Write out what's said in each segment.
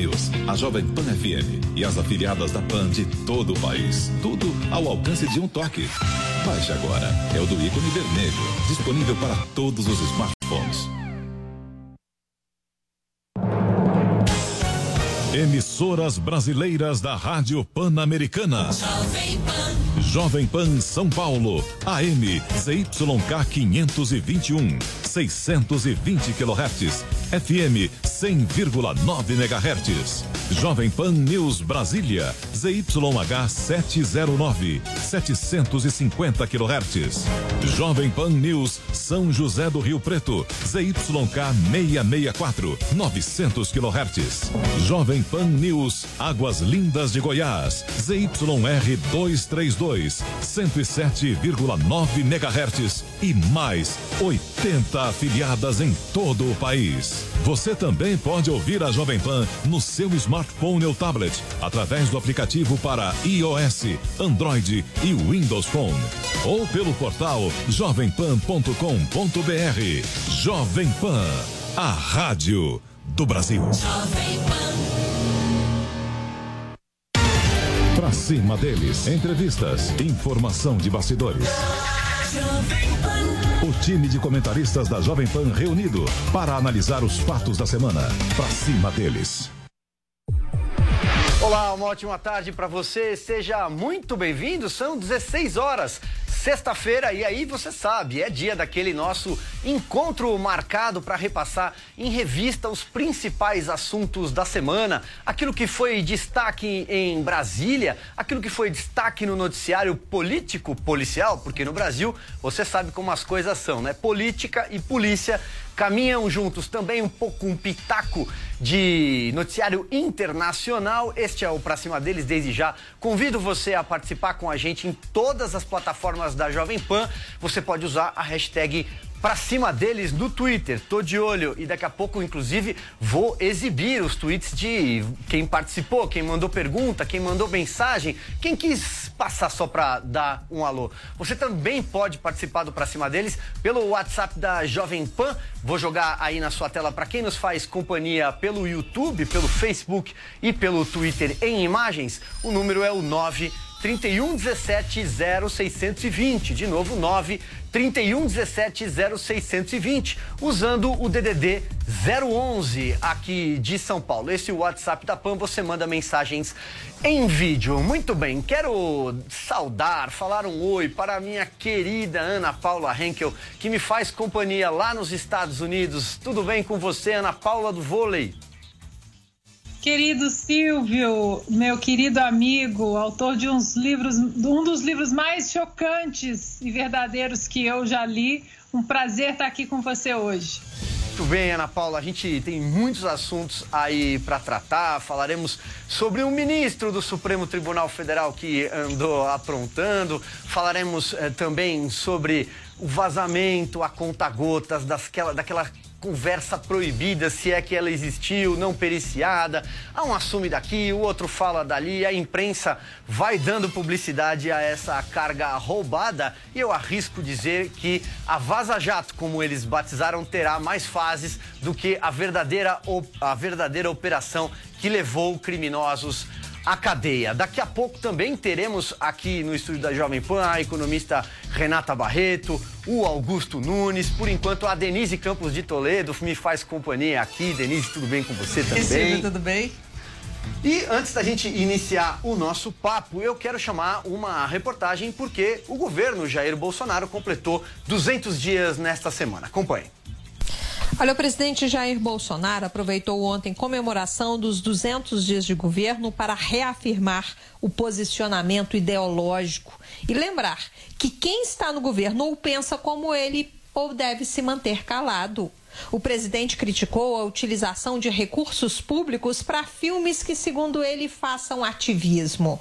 News, a Jovem Pan FM e as afiliadas da Pan de todo o país. Tudo ao alcance de um toque. Baixe agora. É o do ícone vermelho. Disponível para todos os smartphones. Emissoras brasileiras da Rádio Pan-Americana. Pan. Jovem Pan São Paulo, AM ZYK 521, 620 kHz, FM 100,9 MHz. Jovem Pan News Brasília, ZYH 709, 750 kHz. Jovem Pan News São José do Rio Preto, ZYK 664, 900 kHz. Jovem Pan News Águas Lindas de Goiás, ZYR 232, 107,9 MHz e mais 80 afiliadas em todo o país. Você também pode ouvir a Jovem Pan no seu smartphone ou tablet através do aplicativo para iOS, Android e Windows Phone ou pelo portal jovempan.com.br. Jovem Pan, a rádio do Brasil. Jovem Pan. Pra cima deles, entrevistas, informação de bastidores. O time de comentaristas da Jovem Pan reunido para analisar os fatos da semana. Pra cima deles. Olá, uma ótima tarde para você. Seja muito bem-vindo. São 16 horas. Sexta-feira, e aí você sabe, é dia daquele nosso encontro marcado para repassar em revista os principais assuntos da semana, aquilo que foi destaque em Brasília, aquilo que foi destaque no noticiário político policial, porque no Brasil você sabe como as coisas são, né? Política e polícia caminham juntos também um pouco um pitaco de noticiário internacional. Este é o Pra Cima Deles desde já. Convido você a participar com a gente em todas as plataformas da Jovem Pan. Você pode usar a hashtag pra cima deles no Twitter. Tô de olho e daqui a pouco, inclusive, vou exibir os tweets de quem participou, quem mandou pergunta, quem mandou mensagem, quem quis passar só pra dar um alô. Você também pode participar do Pra Cima deles pelo WhatsApp da Jovem Pan. Vou jogar aí na sua tela para quem nos faz companhia pelo YouTube, pelo Facebook e pelo Twitter em imagens. O número é o 9 31 17 0620. De novo, 9 31 17 0620. Usando o DDD 011 aqui de São Paulo. Esse WhatsApp da PAN. Você manda mensagens em vídeo. Muito bem, quero saudar, falar um oi para a minha querida Ana Paula Henkel, que me faz companhia lá nos Estados Unidos. Tudo bem com você, Ana Paula do vôlei? Querido Silvio, meu querido amigo, autor de uns livros, um dos livros mais chocantes e verdadeiros que eu já li. Um prazer estar aqui com você hoje. Muito bem, Ana Paula, a gente tem muitos assuntos aí para tratar. Falaremos sobre um ministro do Supremo Tribunal Federal que andou aprontando. Falaremos eh, também sobre o vazamento a conta-gotas daquela, daquela conversa proibida, se é que ela existiu, não periciada. Há um assume daqui, o outro fala dali. A imprensa vai dando publicidade a essa carga roubada e eu arrisco dizer que a Vaza Jato, como eles batizaram, terá mais fases do que a verdadeira, a verdadeira operação que levou criminosos à cadeia. Daqui a pouco também teremos aqui no estúdio da Jovem Pan a economista Renata Barreto, o Augusto Nunes, por enquanto a Denise Campos de Toledo me faz companhia aqui. Denise, tudo bem com você também? Silvio, tudo bem? E antes da gente iniciar o nosso papo, eu quero chamar uma reportagem porque o governo Jair Bolsonaro completou 200 dias nesta semana. Acompanhe. Olha, o presidente Jair Bolsonaro aproveitou ontem comemoração dos 200 dias de governo para reafirmar o posicionamento ideológico e lembrar que quem está no governo ou pensa como ele ou deve se manter calado. O presidente criticou a utilização de recursos públicos para filmes que, segundo ele, façam ativismo.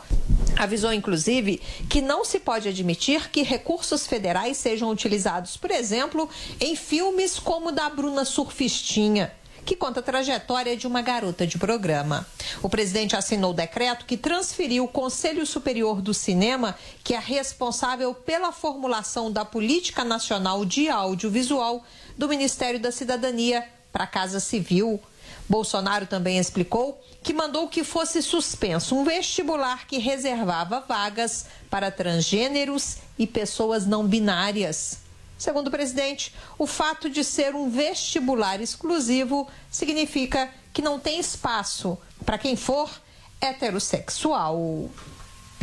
Avisou, inclusive, que não se pode admitir que recursos federais sejam utilizados, por exemplo, em filmes como o da Bruna Surfistinha que conta a trajetória de uma garota de programa. O presidente assinou o decreto que transferiu o Conselho Superior do Cinema, que é responsável pela formulação da Política Nacional de Audiovisual, do Ministério da Cidadania para a Casa Civil. Bolsonaro também explicou que mandou que fosse suspenso um vestibular que reservava vagas para transgêneros e pessoas não binárias. Segundo o presidente, o fato de ser um vestibular exclusivo significa que não tem espaço para quem for heterossexual.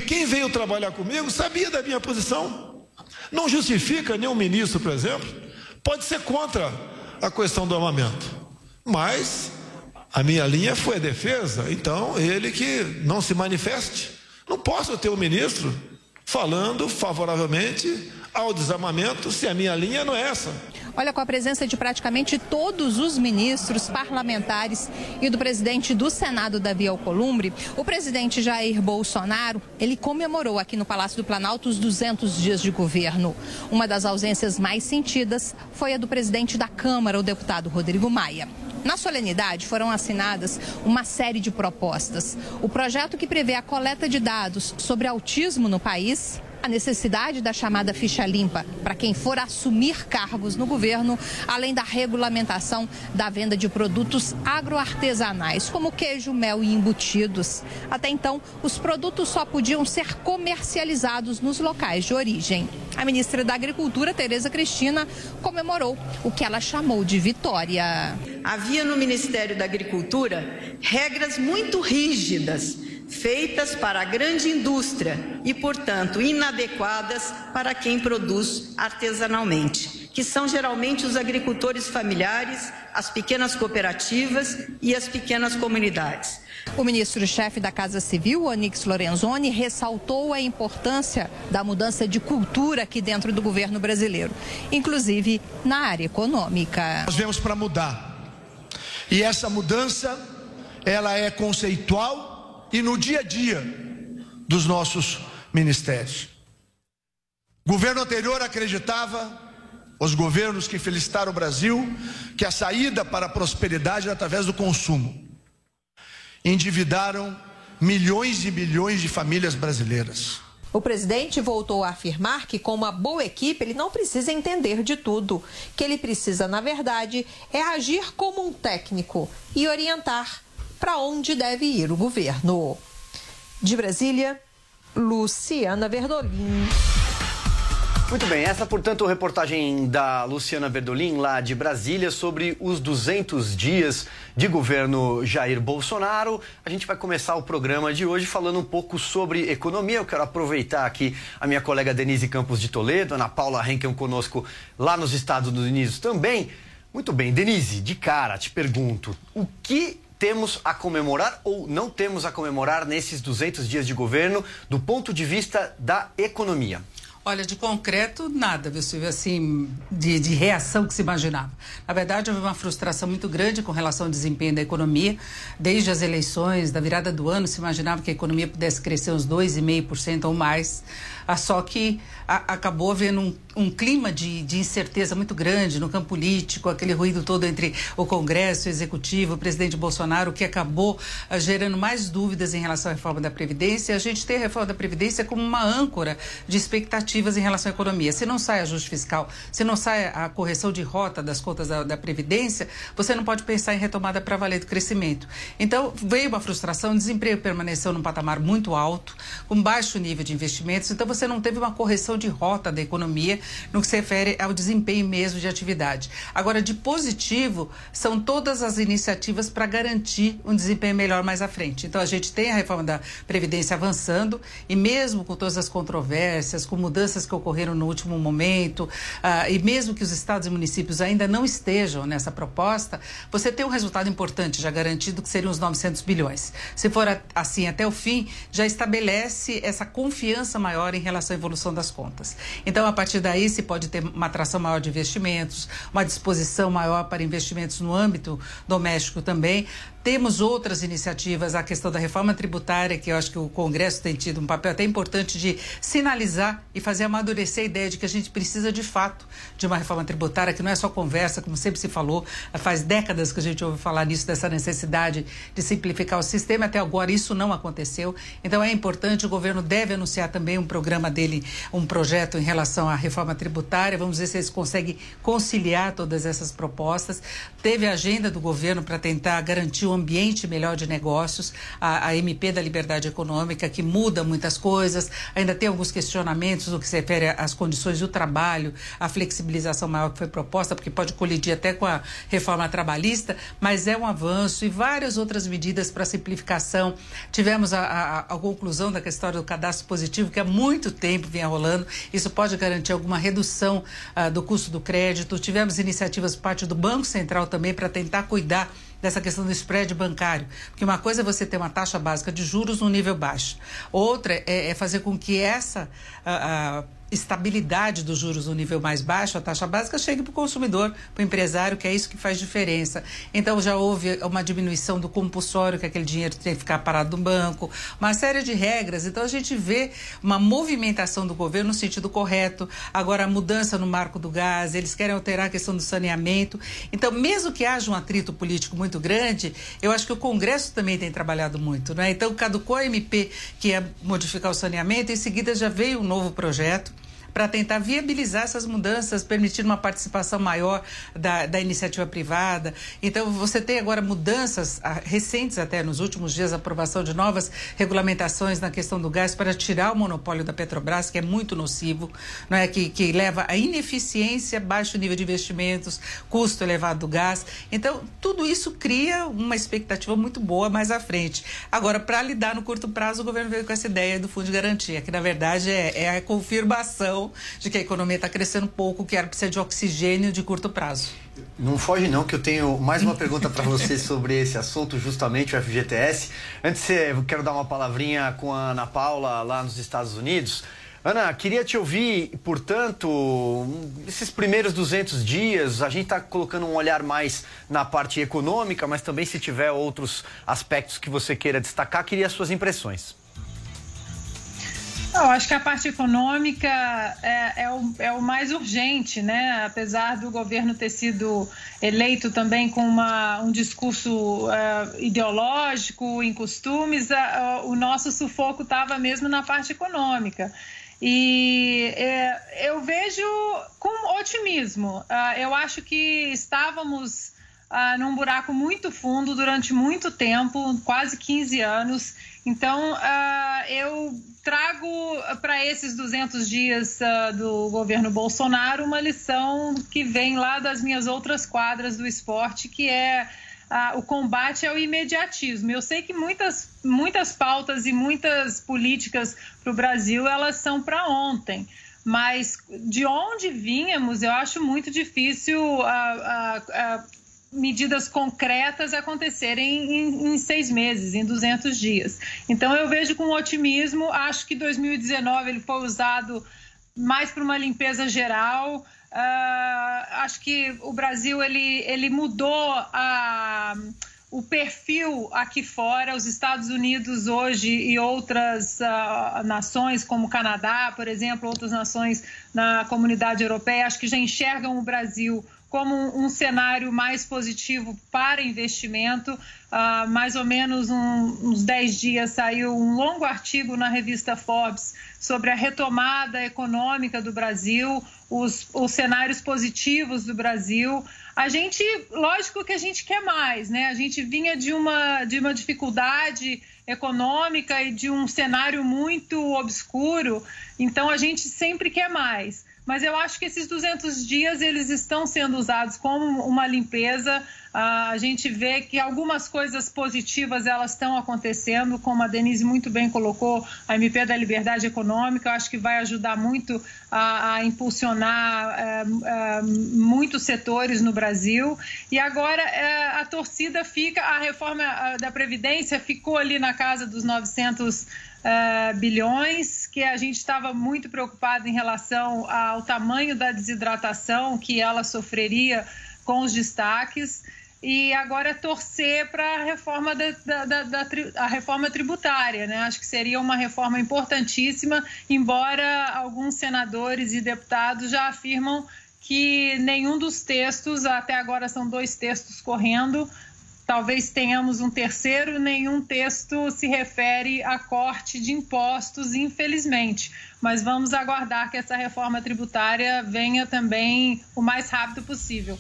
Quem veio trabalhar comigo sabia da minha posição. Não justifica nenhum ministro, por exemplo, pode ser contra a questão do armamento. Mas a minha linha foi a defesa, então ele que não se manifeste. Não posso ter um ministro falando favoravelmente ao desarmamento se a minha linha não é essa. Olha, com a presença de praticamente todos os ministros parlamentares e do presidente do Senado, Davi Alcolumbre, o presidente Jair Bolsonaro, ele comemorou aqui no Palácio do Planalto os 200 dias de governo. Uma das ausências mais sentidas foi a do presidente da Câmara, o deputado Rodrigo Maia. Na solenidade foram assinadas uma série de propostas. O projeto que prevê a coleta de dados sobre autismo no país a necessidade da chamada ficha limpa para quem for assumir cargos no governo, além da regulamentação da venda de produtos agroartesanais, como queijo, mel e embutidos. Até então, os produtos só podiam ser comercializados nos locais de origem. A ministra da Agricultura, Tereza Cristina, comemorou o que ela chamou de vitória. Havia no Ministério da Agricultura regras muito rígidas feitas para a grande indústria e, portanto, inadequadas para quem produz artesanalmente, que são geralmente os agricultores familiares, as pequenas cooperativas e as pequenas comunidades. O ministro-chefe da Casa Civil, Onix Lorenzoni, ressaltou a importância da mudança de cultura aqui dentro do governo brasileiro, inclusive na área econômica. Nós viemos para mudar. E essa mudança, ela é conceitual e no dia a dia dos nossos ministérios. O governo anterior acreditava, os governos que felicitaram o Brasil, que a saída para a prosperidade era através do consumo. Endividaram milhões e milhões de famílias brasileiras. O presidente voltou a afirmar que, com uma boa equipe, ele não precisa entender de tudo. Que ele precisa, na verdade, é agir como um técnico e orientar para onde deve ir o governo. De Brasília, Luciana Verdolim. Muito bem, essa, portanto, a reportagem da Luciana Berdolim, lá de Brasília, sobre os 200 dias de governo Jair Bolsonaro. A gente vai começar o programa de hoje falando um pouco sobre economia. Eu quero aproveitar aqui a minha colega Denise Campos de Toledo, Ana Paula Henkel conosco lá nos Estados Unidos também. Muito bem, Denise, de cara te pergunto, o que temos a comemorar ou não temos a comemorar nesses 200 dias de governo do ponto de vista da economia? Olha, de concreto, nada, viu, Silvio? Assim, de, de, reação que se imaginava. Na verdade, houve uma frustração muito grande com relação ao desempenho da economia. Desde as eleições, da virada do ano, se imaginava que a economia pudesse crescer uns 2,5% ou mais. Ah, só que a, acabou havendo um, um clima de, de, incerteza muito grande no campo político, aquele ruído todo entre o Congresso, o Executivo, o presidente Bolsonaro, que acabou ah, gerando mais dúvidas em relação à reforma da Previdência. A gente tem a reforma da Previdência como uma âncora de expectativas em relação à economia. Se não sai ajuste fiscal, se não sai a correção de rota das contas da, da Previdência, você não pode pensar em retomada para valer do crescimento. Então, veio uma frustração, o desemprego permaneceu num patamar muito alto, com baixo nível de investimentos. Então, você não teve uma correção de rota da economia no que se refere ao desempenho mesmo de atividade. Agora, de positivo, são todas as iniciativas para garantir um desempenho melhor mais à frente. Então, a gente tem a reforma da Previdência avançando e mesmo com todas as controvérsias, com mudanças que ocorreram no último momento, uh, e mesmo que os estados e municípios ainda não estejam nessa proposta, você tem um resultado importante já garantido que seriam os 900 bilhões. Se for assim até o fim, já estabelece essa confiança maior em relação à evolução das contas. Então, a partir daí, se pode ter uma atração maior de investimentos, uma disposição maior para investimentos no âmbito doméstico também Temos outras iniciativas, a questão da reforma tributária, que eu acho que o Congresso tem tido um papel até importante de sinalizar e fazer amadurecer a ideia de que a gente precisa de fato de uma reforma tributária, que não é só conversa, como sempre se falou, faz décadas que a gente ouve falar nisso, dessa necessidade de simplificar o sistema, até agora isso não aconteceu. Então é importante, o governo deve anunciar também um programa dele, um projeto em relação à reforma tributária. Vamos ver se eles conseguem conciliar todas essas propostas. Teve a agenda do governo para tentar garantir um ambiente melhor de negócios, a, a, MP da Liberdade Econômica, que muda muitas coisas, ainda tem alguns questionamentos no que se refere às condições do trabalho, a flexibilização maior que foi proposta, porque pode colidir até com a reforma trabalhista, mas é um avanço e várias outras medidas para simplificação. Tivemos a, a, a conclusão da questão do cadastro positivo, que há muito tempo vinha rolando, isso pode garantir alguma redução uh, do custo do crédito. Tivemos iniciativas por parte do Banco Central também para tentar cuidar dessa questão do spread bancário. Porque uma coisa é você ter uma taxa básica de juros num nível baixo. Outra é, é fazer com que essa. A, a, estabilidade dos juros no nível mais baixo, a taxa básica chegue para o consumidor, para o empresário, que é isso que faz diferença. Então já houve uma diminuição do compulsório, que aquele dinheiro tem que ficar parado no banco, uma série de regras. Então a gente vê uma movimentação do governo no sentido correto. Agora a mudança no marco do gás, eles querem alterar a questão do saneamento. Então, mesmo que haja um atrito político muito grande, eu acho que o Congresso também tem trabalhado muito. Né? Então, caducou a MP que ia modificar o saneamento, em seguida já veio um novo projeto para tentar viabilizar essas mudanças, permitindo uma participação maior da, da iniciativa privada. Então, você tem agora mudanças ah, recentes, até nos últimos dias, a aprovação de novas regulamentações na questão do gás para tirar o monopólio da Petrobras, que é muito nocivo, não é que, que leva a ineficiência, baixo nível de investimentos, custo elevado do gás. Então, tudo isso cria uma expectativa muito boa mais à frente. Agora, para lidar no curto prazo, o governo veio com essa ideia do fundo de garantia, que na verdade é, é a confirmação de que a economia está crescendo pouco, que era precisa de oxigênio de curto prazo. Não foge não, que eu tenho mais uma pergunta para você sobre esse assunto, justamente o FGTS. Antes, eu quero dar uma palavrinha com a Ana Paula lá nos Estados Unidos. Ana, queria te ouvir, portanto, esses primeiros 200 dias, a gente está colocando um olhar mais na parte econômica, mas também se tiver outros aspectos que você queira destacar, queria as suas impressões. Eu acho que a parte econômica é, é, o, é o mais urgente, né? Apesar do governo ter sido eleito também com uma, um discurso uh, ideológico, em costumes, uh, o nosso sufoco estava mesmo na parte econômica. E uh, eu vejo com otimismo. Uh, eu acho que estávamos uh, num buraco muito fundo durante muito tempo quase 15 anos então, uh, eu trago para esses 200 dias uh, do governo Bolsonaro uma lição que vem lá das minhas outras quadras do esporte, que é uh, o combate ao imediatismo. Eu sei que muitas, muitas pautas e muitas políticas para o Brasil elas são para ontem. Mas de onde vínhamos, eu acho muito difícil medidas concretas acontecerem em, em, seis meses, em 200 dias. Então eu vejo com otimismo, acho que 2019 ele foi usado mais para uma limpeza geral. Uh, acho que o Brasil ele, ele mudou a, o perfil aqui fora. Os Estados Unidos hoje e outras uh, nações, como o Canadá, por exemplo, outras nações na comunidade europeia, acho que já enxergam o Brasil como um, cenário mais positivo para investimento. Uh, mais ou menos um, uns 10 dias saiu um longo artigo na revista Forbes sobre a retomada econômica do Brasil, os, os cenários positivos do Brasil. A gente, lógico que a gente quer mais, né? A gente vinha de uma, de uma dificuldade econômica e de um cenário muito obscuro, então a gente sempre quer mais mas eu acho que esses 200 dias eles estão sendo usados como uma limpeza. Uh, a gente vê que algumas coisas positivas elas estão acontecendo, como a Denise muito bem colocou, a MP da Liberdade Econômica, eu acho que vai ajudar muito a, a impulsionar uh, uh, muitos setores no Brasil. E agora eh, a torcida fica, a reforma da Previdência ficou ali na casa dos 900 uh, bilhões, que a gente estava muito preocupado em relação ao tamanho da desidratação que ela sofreria com os destaques. e agora torcer para a reforma da, da, da, da a reforma tributária, né? Acho que seria uma reforma importantíssima, embora alguns senadores e deputados já afirmam que nenhum dos textos, até agora são dois textos correndo, talvez tenhamos um terceiro, nenhum texto se refere a corte de impostos, infelizmente. Mas vamos aguardar que essa reforma tributária venha também o mais rápido possível.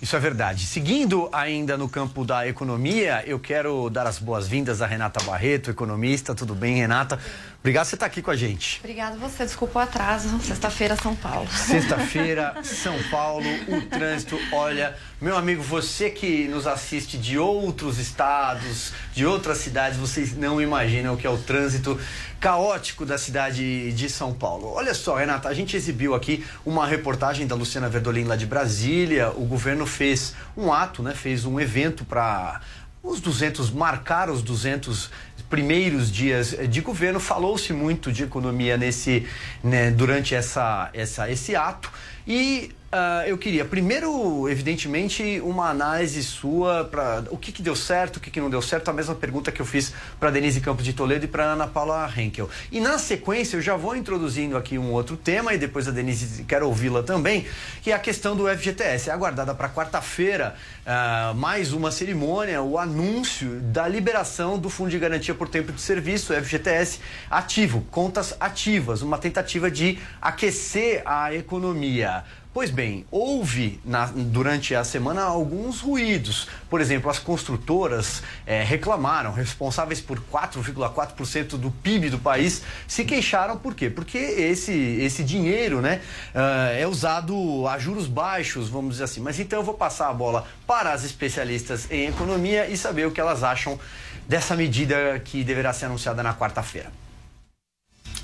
Isso é verdade. Seguindo ainda no campo da economia, eu quero dar as boas-vindas a Renata Barreto, economista. Tudo bem, Renata? Obrigado por você estar aqui com a gente. Obrigado você, desculpa o atraso. Sexta-feira, São Paulo. Sexta-feira, São Paulo, o trânsito. Olha, meu amigo, você que nos assiste de outros estados, de outras cidades, vocês não imaginam o que é o trânsito caótico da cidade de São Paulo. Olha só, Renata, a gente exibiu aqui uma reportagem da Luciana Verdolin lá de Brasília. O governo fez um ato, né? Fez um evento para os 200 marcar os 200 primeiros dias de governo falou-se muito de economia nesse né, durante essa, essa esse ato. E Uh, eu queria, primeiro, evidentemente, uma análise sua para o que, que, deu certo, o que, que, não deu certo, a mesma pergunta que eu fiz para Denise Campos de Toledo e para Ana Paula Henkel. E na sequência, eu já vou introduzindo aqui um outro tema e depois a Denise quero ouvi-la também, que é a questão do FGTS. É aguardada para quarta-feira uh, mais uma cerimônia, o anúncio da liberação do Fundo de Garantia por Tempo de Serviço, FGTS, ativo, contas ativas, uma tentativa de aquecer a economia. Pois bem, houve na, durante a semana alguns ruídos. Por exemplo, as construtoras é, reclamaram, responsáveis por 4,4% do PIB do país, se queixaram por quê? Porque esse, esse dinheiro né, uh, é usado a juros baixos, vamos dizer assim. Mas então eu vou passar a bola para as especialistas em economia e saber o que elas acham dessa medida que deverá ser anunciada na quarta-feira.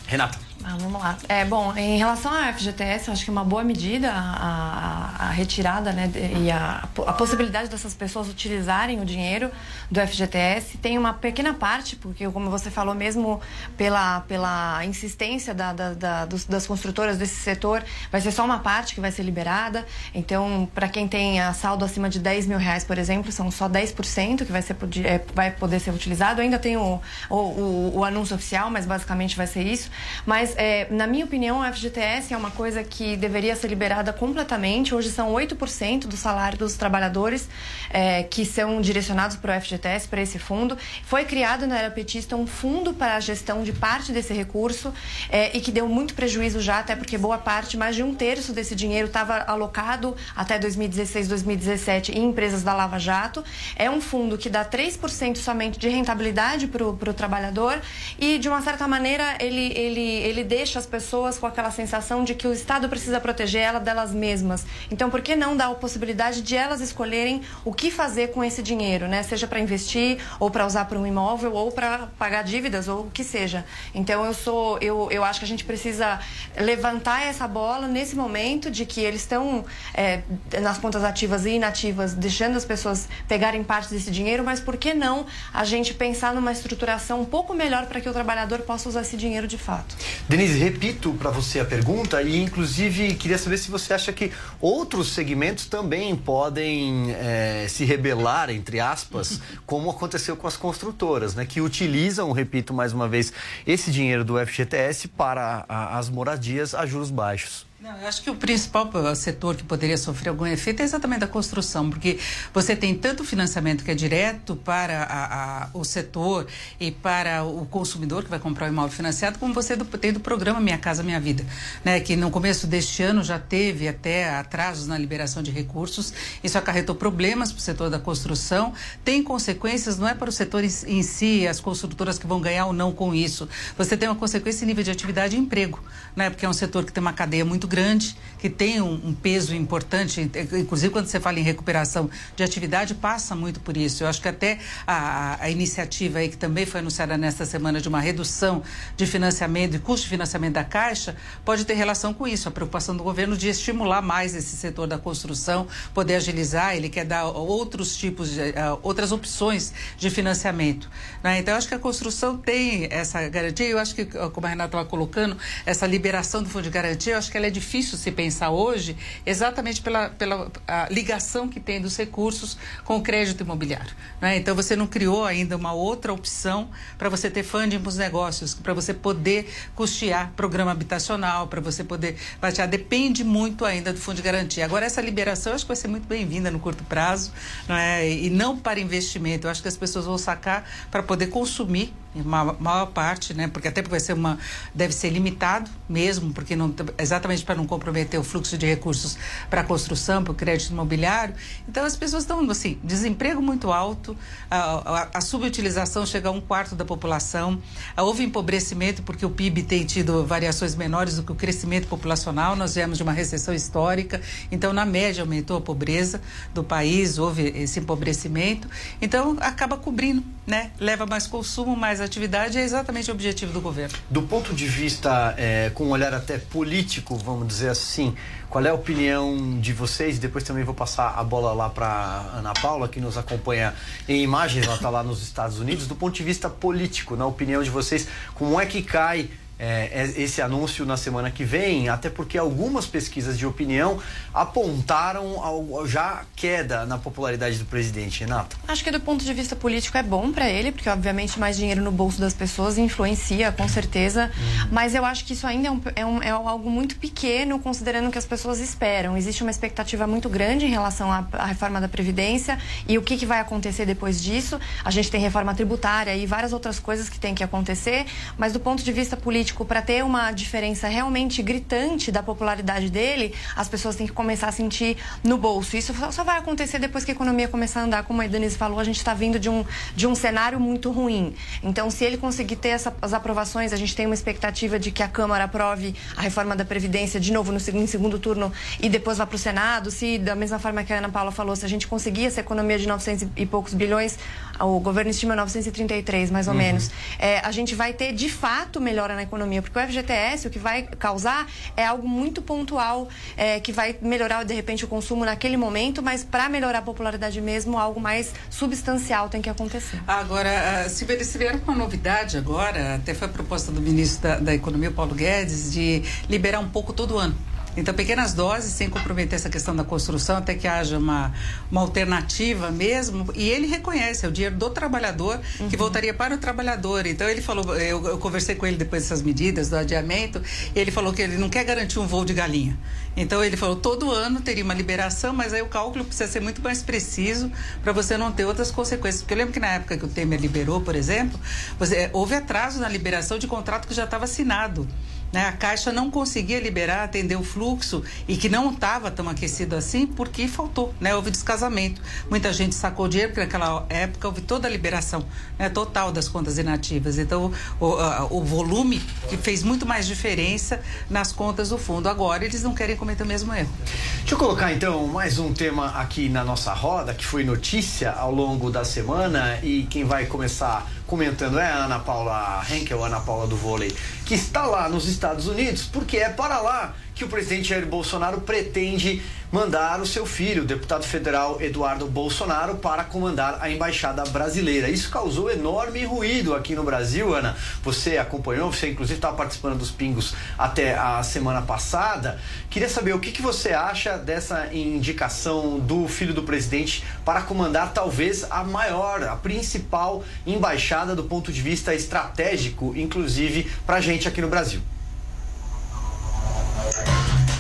Renata. Ah, vamos lá. É, bom, em relação à FGTS, acho que uma boa medida a, a, a retirada né, e a, a, possibilidade dessas pessoas utilizarem o dinheiro do FGTS. Tem uma pequena parte, porque, como você falou mesmo, pela, pela insistência da, da, da, dos, das construtoras desse setor, vai ser só uma parte que vai ser liberada. Então, para quem tem a saldo acima de 10 mil reais, por exemplo, são só 10% que vai, ser, é, vai poder ser utilizado. Ainda tem o, o, o, o anúncio oficial, mas basicamente vai ser isso. Mas, é, na minha opinião, o FGTS é uma coisa que deveria ser liberada completamente. Hoje são 8% do salário dos trabalhadores é, que são direcionados para o FGTS, para esse fundo. Foi criado na era petista um fundo para a gestão de parte desse recurso é, e que deu muito prejuízo já, até porque boa parte, mais de um terço desse dinheiro estava alocado até 2016, 2017 em empresas da Lava Jato. É um fundo que dá 3% somente de rentabilidade para o trabalhador e, de uma certa maneira, ele, ele ele deixa as pessoas com aquela sensação de que o Estado precisa proteger ela delas mesmas. Então, por que não dar a possibilidade de elas escolherem o que fazer com esse dinheiro, né? Seja para investir, ou para usar para um imóvel, ou para pagar dívidas, ou o que seja. Então, eu sou, eu, eu acho que a gente precisa levantar essa bola nesse momento de que eles estão é, nas contas ativas e inativas, deixando as pessoas pegarem parte desse dinheiro, mas por que não a gente pensar numa estruturação um pouco melhor para que o trabalhador possa usar esse dinheiro de fato? Denise, repito para você a pergunta e, inclusive, queria saber se você acha que outros segmentos também podem é, se rebelar, entre aspas, como aconteceu com as construtoras, né? Que utilizam, repito mais uma vez, esse dinheiro do FGTS para a, as moradias a juros baixos. Não, eu acho que o principal setor que poderia sofrer algum efeito é exatamente a construção, porque você tem tanto financiamento que é direto para a, a, o setor e para o consumidor que vai comprar o imóvel financiado, como você do, tem do programa Minha Casa Minha Vida, né? Que no começo deste ano já teve até atrasos na liberação de recursos. Isso acarretou problemas para o setor da construção. Tem consequências, não é para o setor em, em si, as construtoras que vão ganhar ou não com isso. Você tem uma consequência em nível de atividade e emprego, né? Porque é um setor que tem uma cadeia muito grande, que tem um, um, peso importante, inclusive quando você fala em recuperação de atividade, passa muito por isso. Eu acho que até a, a iniciativa aí que também foi anunciada nesta semana de uma redução de financiamento e custo de financiamento da Caixa pode ter relação com isso, a preocupação do governo de estimular mais esse setor da construção, poder agilizar, ele quer dar outros tipos, de, outras opções de financiamento. Né? Então, eu acho que a construção tem essa garantia, eu acho que, como a Renata estava colocando, essa liberação do fundo de garantia, eu acho que ela é de difícil se pensar hoje, exatamente pela, pela ligação que tem dos recursos com o crédito imobiliário. Né? Então, você não criou ainda uma outra opção para você ter funding para os negócios, para você poder custear programa habitacional, para você poder baixar. Depende muito ainda do fundo de garantia. Agora, essa liberação acho que vai ser muito bem-vinda no curto prazo é? e não para investimento. Eu acho que as pessoas vão sacar para poder consumir uma maior parte, né? Porque até vai ser uma deve ser limitado mesmo, porque não exatamente para não comprometer o fluxo de recursos para a construção, para o crédito imobiliário. Então as pessoas estão assim, desemprego muito alto, a, a, a subutilização chega a um quarto da população, houve empobrecimento porque o PIB tem tido variações menores do que o crescimento populacional. Nós viemos de uma recessão histórica, então na média aumentou a pobreza do país, houve esse empobrecimento. Então acaba cobrindo, né? Leva mais consumo, mais atividade é exatamente o objetivo do governo. Do ponto de vista, é, com um olhar até político, vamos dizer assim, qual é a opinião de vocês? Depois também vou passar a bola lá para Ana Paula, que nos acompanha em imagens, ela está lá nos Estados Unidos. Do ponto de vista político, na opinião de vocês, como é que cai é, esse anúncio na semana que vem, até porque algumas pesquisas de opinião apontaram ao, já queda na popularidade do presidente, Renato. Acho que do ponto de vista político é bom para ele, porque obviamente mais dinheiro no bolso das pessoas influencia, com certeza, hum. mas eu acho que isso ainda é, um, é, um, é, algo muito pequeno, considerando que as pessoas esperam. Existe uma expectativa muito grande em relação à, à reforma da Previdência e o que, que vai acontecer depois disso. A gente tem reforma tributária e várias outras coisas que tem que acontecer, mas do ponto de vista político, político, para ter uma diferença realmente gritante da popularidade dele, as pessoas têm que começar a sentir no bolso. Isso só vai acontecer depois que a economia começar a andar, como a Denise falou, a gente está vindo de um, de um cenário muito ruim. Então, se ele conseguir ter essa, as aprovações, a gente tem uma expectativa de que a Câmara aprove a reforma da Previdência de novo no segundo, segundo turno e depois vá para o Senado. Se, da mesma forma que a Ana Paula falou, se a gente conseguir essa economia de 900 e poucos bilhões, o governo estima 933, mais ou uhum. menos, é, a gente vai ter de fato melhora na economia, porque o FGTS o que vai causar é algo muito pontual, é, que vai melhorar de repente o consumo naquele momento, mas para melhorar a popularidade mesmo, algo mais substancial tem que acontecer. Agora, se eles tiveram uma novidade agora, até foi a proposta do ministro da, da Economia, Paulo Guedes, de liberar um pouco todo ano. Então, pequenas doses, sem comprometer essa questão da construção, até que haja uma, uma alternativa mesmo. E ele reconhece, é o dinheiro do trabalhador uhum. que voltaria para o trabalhador. Então, ele falou, eu, eu, conversei com ele depois dessas medidas do adiamento, e ele falou que ele não quer garantir um voo de galinha. Então, ele falou, todo ano teria uma liberação, mas aí o cálculo precisa ser muito mais preciso para você não ter outras consequências. Porque eu lembro que na época que o Temer liberou, por exemplo, você, houve atraso na liberação de contrato que já estava assinado. Né? A Caixa não conseguia liberar, atender o fluxo e que não estava tão aquecido assim porque faltou, né? houve descasamento. Muita gente sacou dinheiro, porque naquela época houve toda a liberação né? total das contas inativas. Então, o, a, o volume que fez muito mais diferença nas contas do fundo. Agora, eles não querem cometer o mesmo erro. Deixa eu colocar então mais um tema aqui na nossa roda, que foi notícia ao longo da semana e quem vai começar comentando é a Ana Paula Henkel, Ana Paula do vôlei, que está lá nos Unidos, porque é para lá que o presidente Jair Bolsonaro pretende mandar o seu filho, o deputado federal Eduardo Bolsonaro, para comandar a embaixada brasileira. Isso causou enorme ruído aqui no Brasil, Ana. Você acompanhou, você inclusive estava participando dos Pingos até a semana passada. Queria saber o que, que você acha dessa indicação do filho do presidente para comandar talvez a maior, a principal embaixada do ponto de vista estratégico, inclusive para a gente aqui no Brasil.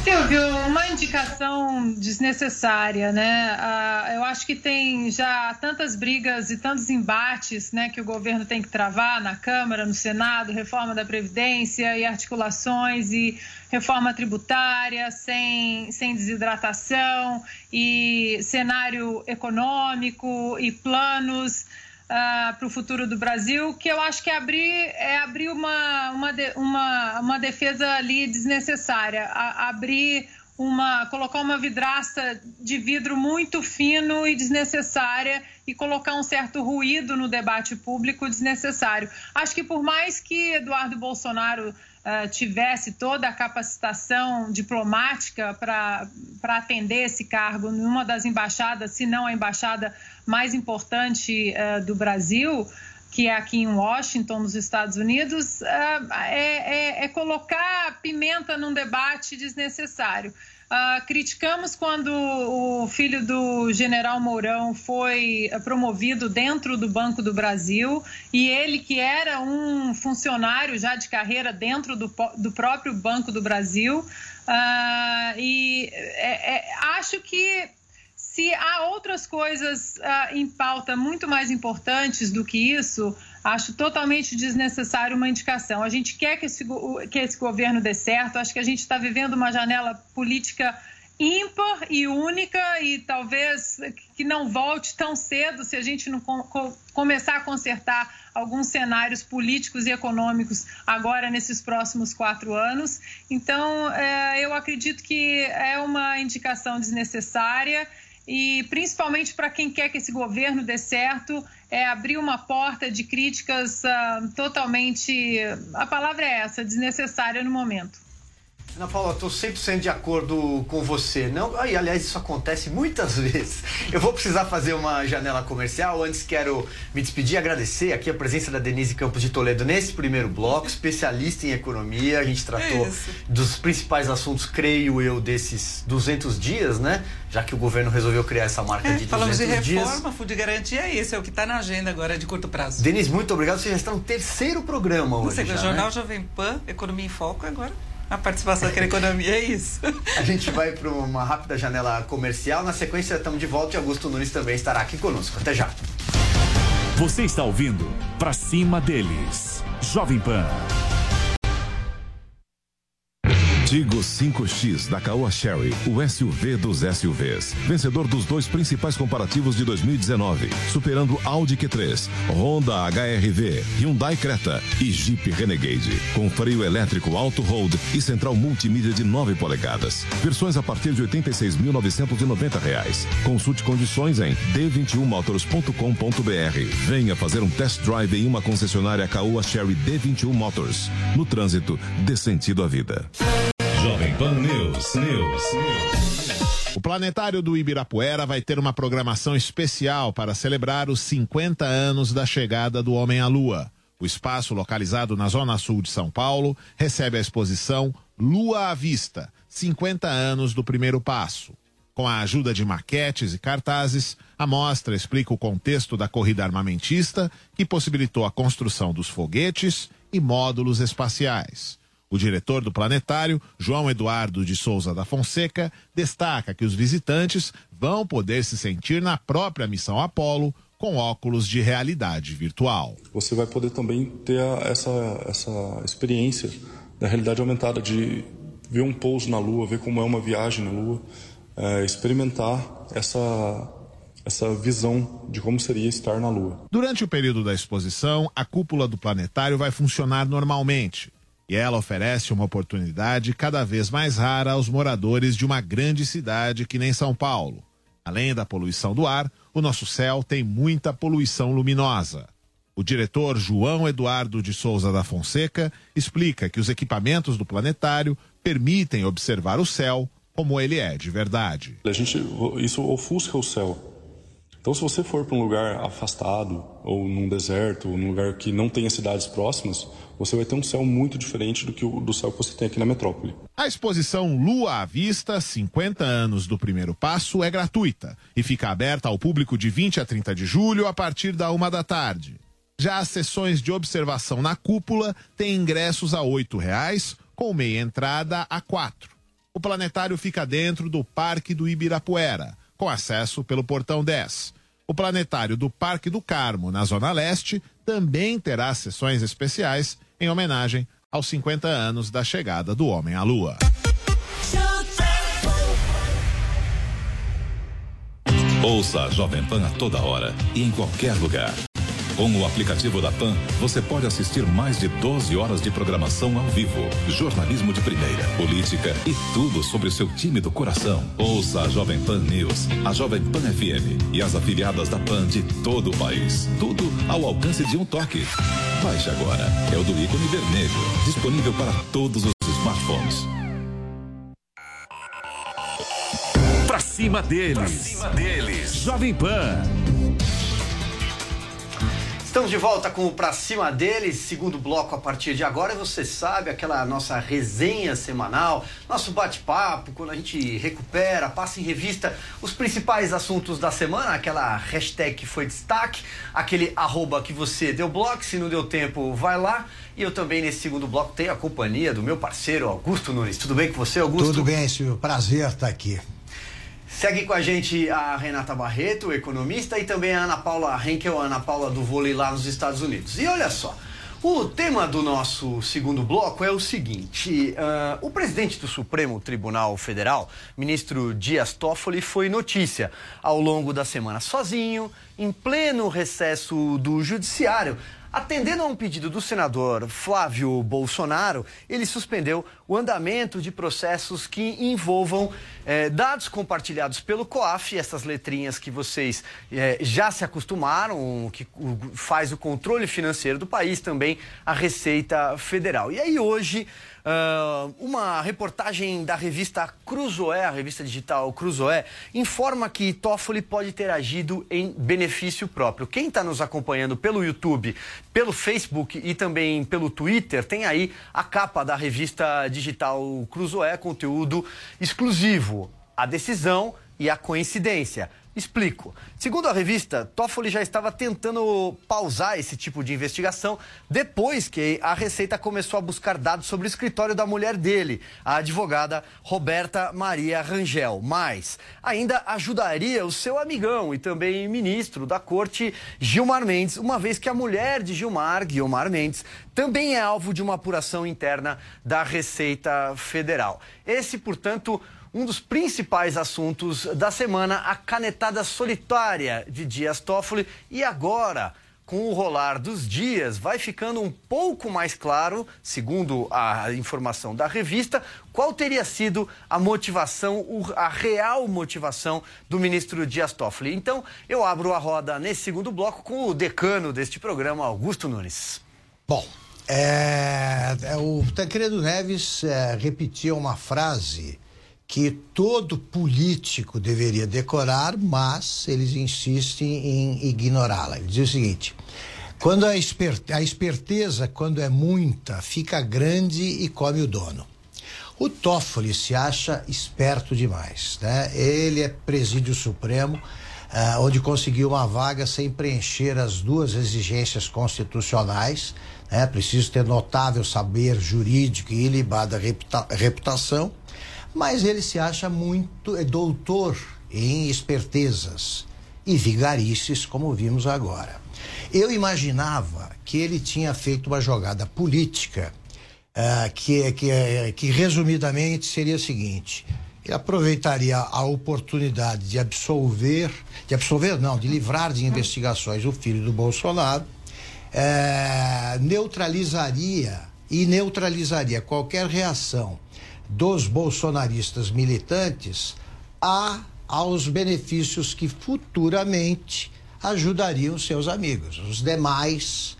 Silvio, uma indicação desnecessária, né? Ah, eu acho que tem já tantas brigas e tantos embates né, que o governo tem que travar na Câmara, no Senado, reforma da Previdência e articulações e reforma tributária sem, sem desidratação e cenário econômico e planos uh, ah, para o futuro do Brasil, que eu acho que é abrir, é abrir uma, uma, uma, uma defesa ali desnecessária, a, abrir uma, colocar uma vidraça de vidro muito fino e desnecessária e colocar um certo ruído no debate público desnecessário. Acho que por mais que Eduardo Bolsonaro uh, tivesse toda a capacitação diplomática para atender esse cargo numa das embaixadas, se não a embaixada mais importante uh, do Brasil, que é aqui em Washington, nos Estados Unidos, ah, é, é, é colocar pimenta num debate desnecessário. Uh, criticamos quando o filho do general Mourão foi promovido dentro do Banco do Brasil e ele, que era um funcionário já de carreira dentro do, do próprio Banco do Brasil. Uh, e é, acho que se há outras coisas uh, em pauta muito mais importantes do que isso, acho totalmente desnecessário uma indicação. A gente quer que esse, que esse governo dê certo, acho que a gente está vivendo uma janela política ímpar e única e talvez que não volte tão cedo se a gente não co começar a consertar alguns cenários políticos e econômicos agora nesses próximos quatro anos. Então, é, eu acredito que é uma indicação desnecessária e principalmente para quem quer que esse governo dê certo, é abrir uma porta de críticas uh, totalmente, a palavra é essa, desnecessária no momento. Ana Paula, estou 100% de acordo com você. Não, e, aliás, isso acontece muitas vezes. Eu vou precisar fazer uma janela comercial. Antes, quero me despedir e agradecer aqui a presença da Denise Campos de Toledo nesse primeiro bloco, especialista em economia. A gente tratou dos principais assuntos, creio eu, desses 200 dias, né? Já que o governo resolveu criar essa marca É, de 200 falamos de dias. reforma, fundo de garantia é isso, é o que está na agenda agora de curto prazo. Denise, muito obrigado. Você já está no terceiro programa hoje. sei, já, o Jornal né? Jovem Pan, Economia em Foco, agora a participação aqui na economia é isso. A gente vai para uma rápida janela comercial. Na sequência, estamos de volta e Augusto Nunes também estará aqui conosco. Até já. Você está ouvindo Pra Cima Deles. Jovem Pan. Tigo 5X da Caoa Sherry, o SUV dos SUVs. Vencedor dos dois principais comparativos de 2019, superando Audi Q3, Honda HRV, Hyundai Creta e Jeep Renegade. Com freio elétrico auto-hold e central multimídia de 9 polegadas. Versões a partir de 86.990 reais. Consulte condições em d21motors.com.br. Venha fazer um test drive em uma concessionária Caoa Sherry D21 Motors. No trânsito, dê sentido à vida. Jovem Pan News, News, News. O Planetário do Ibirapuera vai ter uma programação especial para celebrar os 50 anos da chegada do Homem à Lua. O espaço, localizado na zona sul de São Paulo, recebe a exposição Lua à Vista 50 anos do primeiro passo. Com a ajuda de maquetes e cartazes, a mostra explica o contexto da corrida armamentista que possibilitou a construção dos foguetes e módulos espaciais. O diretor do planetário, João Eduardo de Souza da Fonseca, destaca que os visitantes vão poder se sentir na própria missão Apolo com óculos de realidade virtual. Você vai poder também ter essa, essa experiência da realidade aumentada, de ver um pouso na Lua, ver como é uma viagem na Lua, é, experimentar essa, essa visão de como seria estar na Lua. Durante o período da exposição, a cúpula do planetário vai funcionar normalmente. E ela oferece uma oportunidade cada vez mais rara aos moradores de uma grande cidade que nem São Paulo. Além da poluição do ar, o nosso céu tem muita poluição luminosa. O diretor João Eduardo de Souza da Fonseca explica que os equipamentos do planetário permitem observar o céu como ele é de verdade. A gente, isso ofusca o céu. Então, se você for para um lugar afastado, ou num deserto, ou num lugar que não tenha cidades próximas, você vai ter um céu muito diferente do que o do céu que você tem aqui na metrópole. A exposição Lua à Vista, 50 anos do primeiro passo, é gratuita e fica aberta ao público de 20 a 30 de julho a partir da uma da tarde. Já as sessões de observação na cúpula têm ingressos a 8 reais, com meia entrada a quatro. O planetário fica dentro do Parque do Ibirapuera, com acesso pelo Portão 10. O planetário do Parque do Carmo, na Zona Leste, também terá sessões especiais em homenagem aos 50 anos da chegada do Homem à Lua. Ouça a Jovem Pan a toda hora e em qualquer lugar. Com o aplicativo da Pan, você pode assistir mais de 12 horas de programação ao vivo, jornalismo de primeira, política e tudo sobre o seu time do coração. Ouça a Jovem Pan News, a Jovem Pan FM e as afiliadas da Pan de todo o país. Tudo ao alcance de um toque. Baixe agora. É o do ícone vermelho, disponível para todos os smartphones. Pra cima deles. Pra cima deles. Jovem Pan. Estamos de volta com o Pra Cima deles, segundo bloco a partir de agora. Você sabe, aquela nossa resenha semanal, nosso bate-papo, quando a gente recupera, passa em revista os principais assuntos da semana, aquela hashtag que foi destaque, aquele arroba que você deu bloco, se não deu tempo, vai lá. E eu também, nesse segundo bloco, tenho a companhia do meu parceiro Augusto Nunes. Tudo bem com você, Augusto? Tudo bem, Silvio. Prazer estar aqui. Segue com a gente a Renata Barreto, economista, e também a Ana Paula Henkel, a Ana Paula do vôlei lá nos Estados Unidos. E olha só, o tema do nosso segundo bloco é o seguinte: uh, o presidente do Supremo Tribunal Federal, ministro Dias Toffoli, foi notícia ao longo da semana sozinho, em pleno recesso do Judiciário. Atendendo a um pedido do senador Flávio Bolsonaro, ele suspendeu o andamento de processos que envolvam eh, dados compartilhados pelo COAF, essas letrinhas que vocês eh, já se acostumaram, que faz o controle financeiro do país, também a Receita Federal. E aí hoje. Uh, uma reportagem da revista Cruzoé, a revista digital Cruzoé, informa que Toffoli pode ter agido em benefício próprio. Quem está nos acompanhando pelo YouTube, pelo Facebook e também pelo Twitter, tem aí a capa da revista digital Cruzoé, conteúdo exclusivo. A decisão e a coincidência. Explico. Segundo a revista, Toffoli já estava tentando pausar esse tipo de investigação depois que a Receita começou a buscar dados sobre o escritório da mulher dele, a advogada Roberta Maria Rangel. Mas ainda ajudaria o seu amigão e também ministro da corte, Gilmar Mendes, uma vez que a mulher de Gilmar, Guilmar Mendes, também é alvo de uma apuração interna da Receita Federal. Esse, portanto, um dos principais assuntos da semana, a canetada solitária de Dias Toffoli. E agora, com o rolar dos dias, vai ficando um pouco mais claro, segundo a informação da revista, qual teria sido a motivação, a real motivação do ministro Dias Toffoli. Então, eu abro a roda nesse segundo bloco com o decano deste programa, Augusto Nunes. Bom, é, é, o Tancredo Neves é, repetia uma frase que todo político deveria decorar, mas eles insistem em ignorá-la. Ele diz o seguinte: quando a, esperte, a esperteza, quando é muita, fica grande e come o dono. O Toffoli se acha esperto demais, né? Ele é presídio supremo, uh, onde conseguiu uma vaga sem preencher as duas exigências constitucionais, né? Preciso ter notável saber jurídico e ilibada reputa reputação mas ele se acha muito é doutor em espertezas e vigarices, como vimos agora. Eu imaginava que ele tinha feito uma jogada política uh, que, que, que, resumidamente, seria a seguinte: ele aproveitaria a oportunidade de absolver, de absolver, não, de livrar de investigações o filho do Bolsonaro, uh, neutralizaria e neutralizaria qualquer reação dos bolsonaristas militantes a aos benefícios que futuramente ajudariam seus amigos, os demais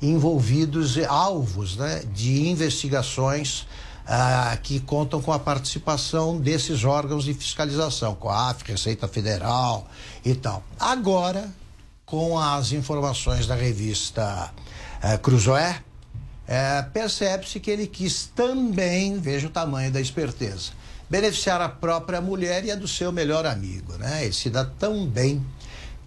envolvidos alvos né, de investigações ah, que contam com a participação desses órgãos de fiscalização, COAF, Receita Federal e tal. Agora, com as informações da revista ah, Cruzoé, é, percebe-se que ele quis também, veja o tamanho da esperteza, beneficiar a própria mulher e a do seu melhor amigo, né? Ele se dá tão bem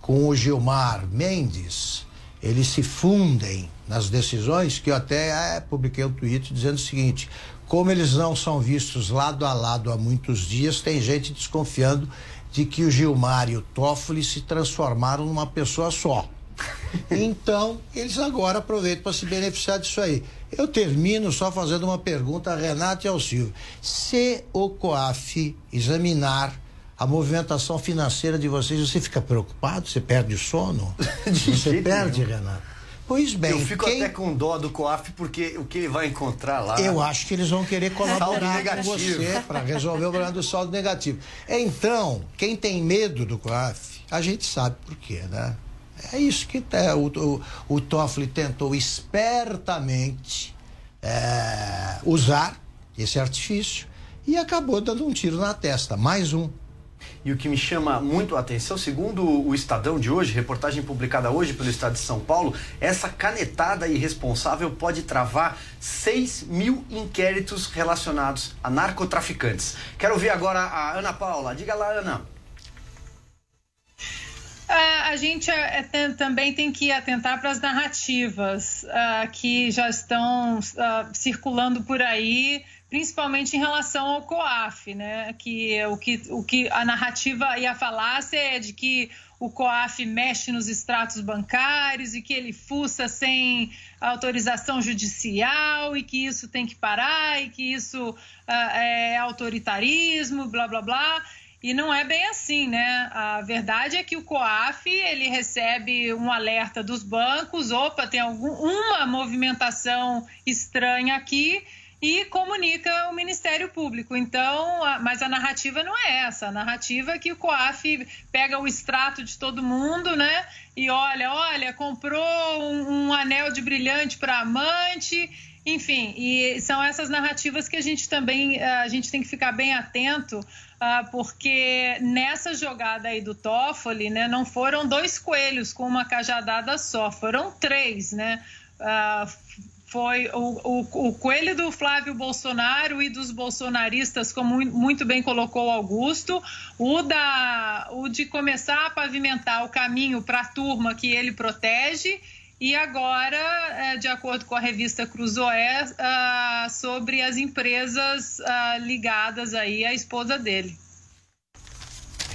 com o Gilmar Mendes, eles se fundem nas decisões que eu até é, publiquei um tweet dizendo o seguinte: como eles não são vistos lado a lado há muitos dias, tem gente desconfiando de que o Gilmar e o Toffoli se transformaram numa pessoa só. Então, eles agora aproveitam para se beneficiar disso aí. Eu termino só fazendo uma pergunta a Renato e ao Silvio. Se o COAF examinar a movimentação financeira de vocês, você fica preocupado? Você perde o sono? você perde, nenhum. Renato? Pois bem. Eu fico quem... até com dó do COAF, porque o que ele vai encontrar lá. Eu acho que eles vão querer colaborar com você para resolver o problema do saldo negativo. Então, quem tem medo do COAF, a gente sabe por quê, né? É isso que é, o, o, o Toffoli tentou espertamente é, usar esse artifício e acabou dando um tiro na testa. Mais um. e o que me chama muito a atenção, segundo o Estadão de hoje, reportagem publicada hoje pelo Estado de São Paulo, essa canetada irresponsável pode travar 6 mil inquéritos relacionados a narcotraficantes. Quero ouvir agora a Ana Paula. Diga lá, Ana. É, a gente é, também tem que atentar para as narrativas ah, que já estão ah, circulando por aí, principalmente em relação ao COAF, né? Que o que, o que a narrativa e a falácia é de que o COAF mexe nos extratos bancários e que ele fuça sem autorização judicial e que isso tem que parar e que isso ah, é autoritarismo, blá blá blá. E não é bem assim, né? A verdade é que o COAF ele recebe um alerta dos bancos, opa, tem alguma movimentação estranha aqui e comunica ao Ministério Público. Então, a- mas a narrativa não é essa. A narrativa é que o COAF pega o extrato de todo mundo, né? E olha, olha, comprou um, um anel de brilhante para amante. Enfim, e são essas narrativas que a gente também eh, a gente tem que ficar bem atento, porque nessa jogada aí do Toffoli, né, não foram dois coelhos com uma cajadada só, foram três, né? Ah, foi o, o, o coelho do Flávio Bolsonaro e dos bolsonaristas, como muito bem colocou Augusto, o, da, o de começar a pavimentar o caminho para a turma que ele protege, e agora, eh, de acordo com a revista Cruzoé, ah, sobre as empresas ah, ligadas aí à esposa dele.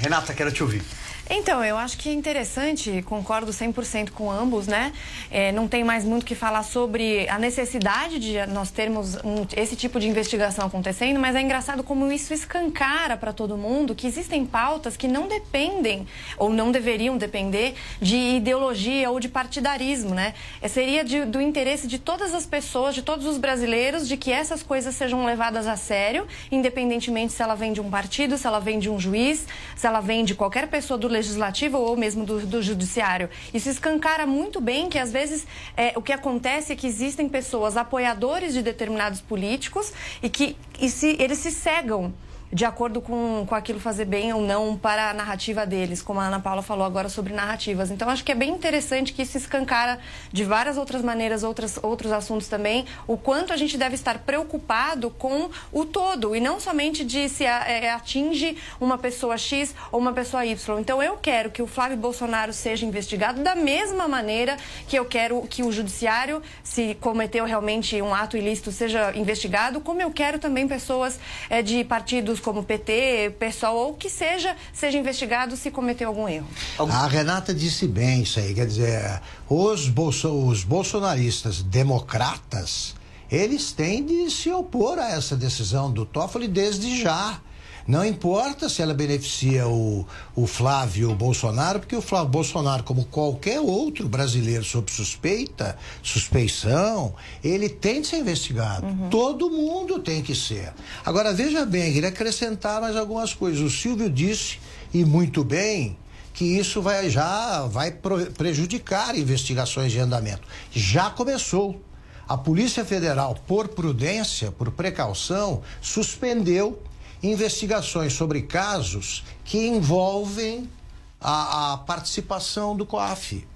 Renata, quero te ouvir. Então, eu acho que é interessante, concordo 100% com ambos, né? É, não tem mais muito que falar sobre a necessidade de nós termos um- esse tipo de investigação acontecendo, mas é engraçado como isso escancara para todo mundo que existem pautas que não dependem, ou não deveriam depender, de ideologia ou de partidarismo, né? É, seria de- do interesse de todas as pessoas, de todos os brasileiros, de que essas coisas sejam levadas a sério, independentemente se ela vem de um partido, se ela vem de um juiz, se ela vem de qualquer pessoa do legislativo ou mesmo do, do judiciário. Isso escancara muito bem que às vezes é, o que acontece é que existem pessoas apoiadores de determinados políticos e que e se, eles se cegam de acordo com, com aquilo fazer bem ou não para a narrativa deles, como a Ana Paula falou agora sobre narrativas. Então, acho que é bem interessante que isso escancara de várias outras maneiras, outras, outros assuntos também, o quanto a gente deve estar preocupado com o todo e não somente de se a- é, atinge uma pessoa X ou uma pessoa Y. Então, eu quero que o Flávio Bolsonaro seja investigado da mesma maneira que eu quero que o judiciário, se cometeu realmente um ato ilícito, seja investigado, como eu quero também pessoas eh, de partidos como PT, PSOL ou que seja, seja investigado se cometeu algum erro. A Renata disse bem isso aí, quer dizer, os, bolso, os bolsonaristas democratas, eles têm de se opor a essa decisão do Toffoli desde já. Não importa se ela beneficia o, o Flávio Bolsonaro, porque o Flávio Bolsonaro, como qualquer outro brasileiro sob suspeita, suspeição, ele tem de ser investigado. Todo mundo tem que ser. Agora, veja bem, queria acrescentar mais algumas coisas. O Silvio disse, e muito bem, que isso vai já vai prejudicar investigações de andamento. Já começou. A Polícia Federal, por prudência, por precaução, suspendeu investigações sobre casos que envolvem a, a participação do COAF,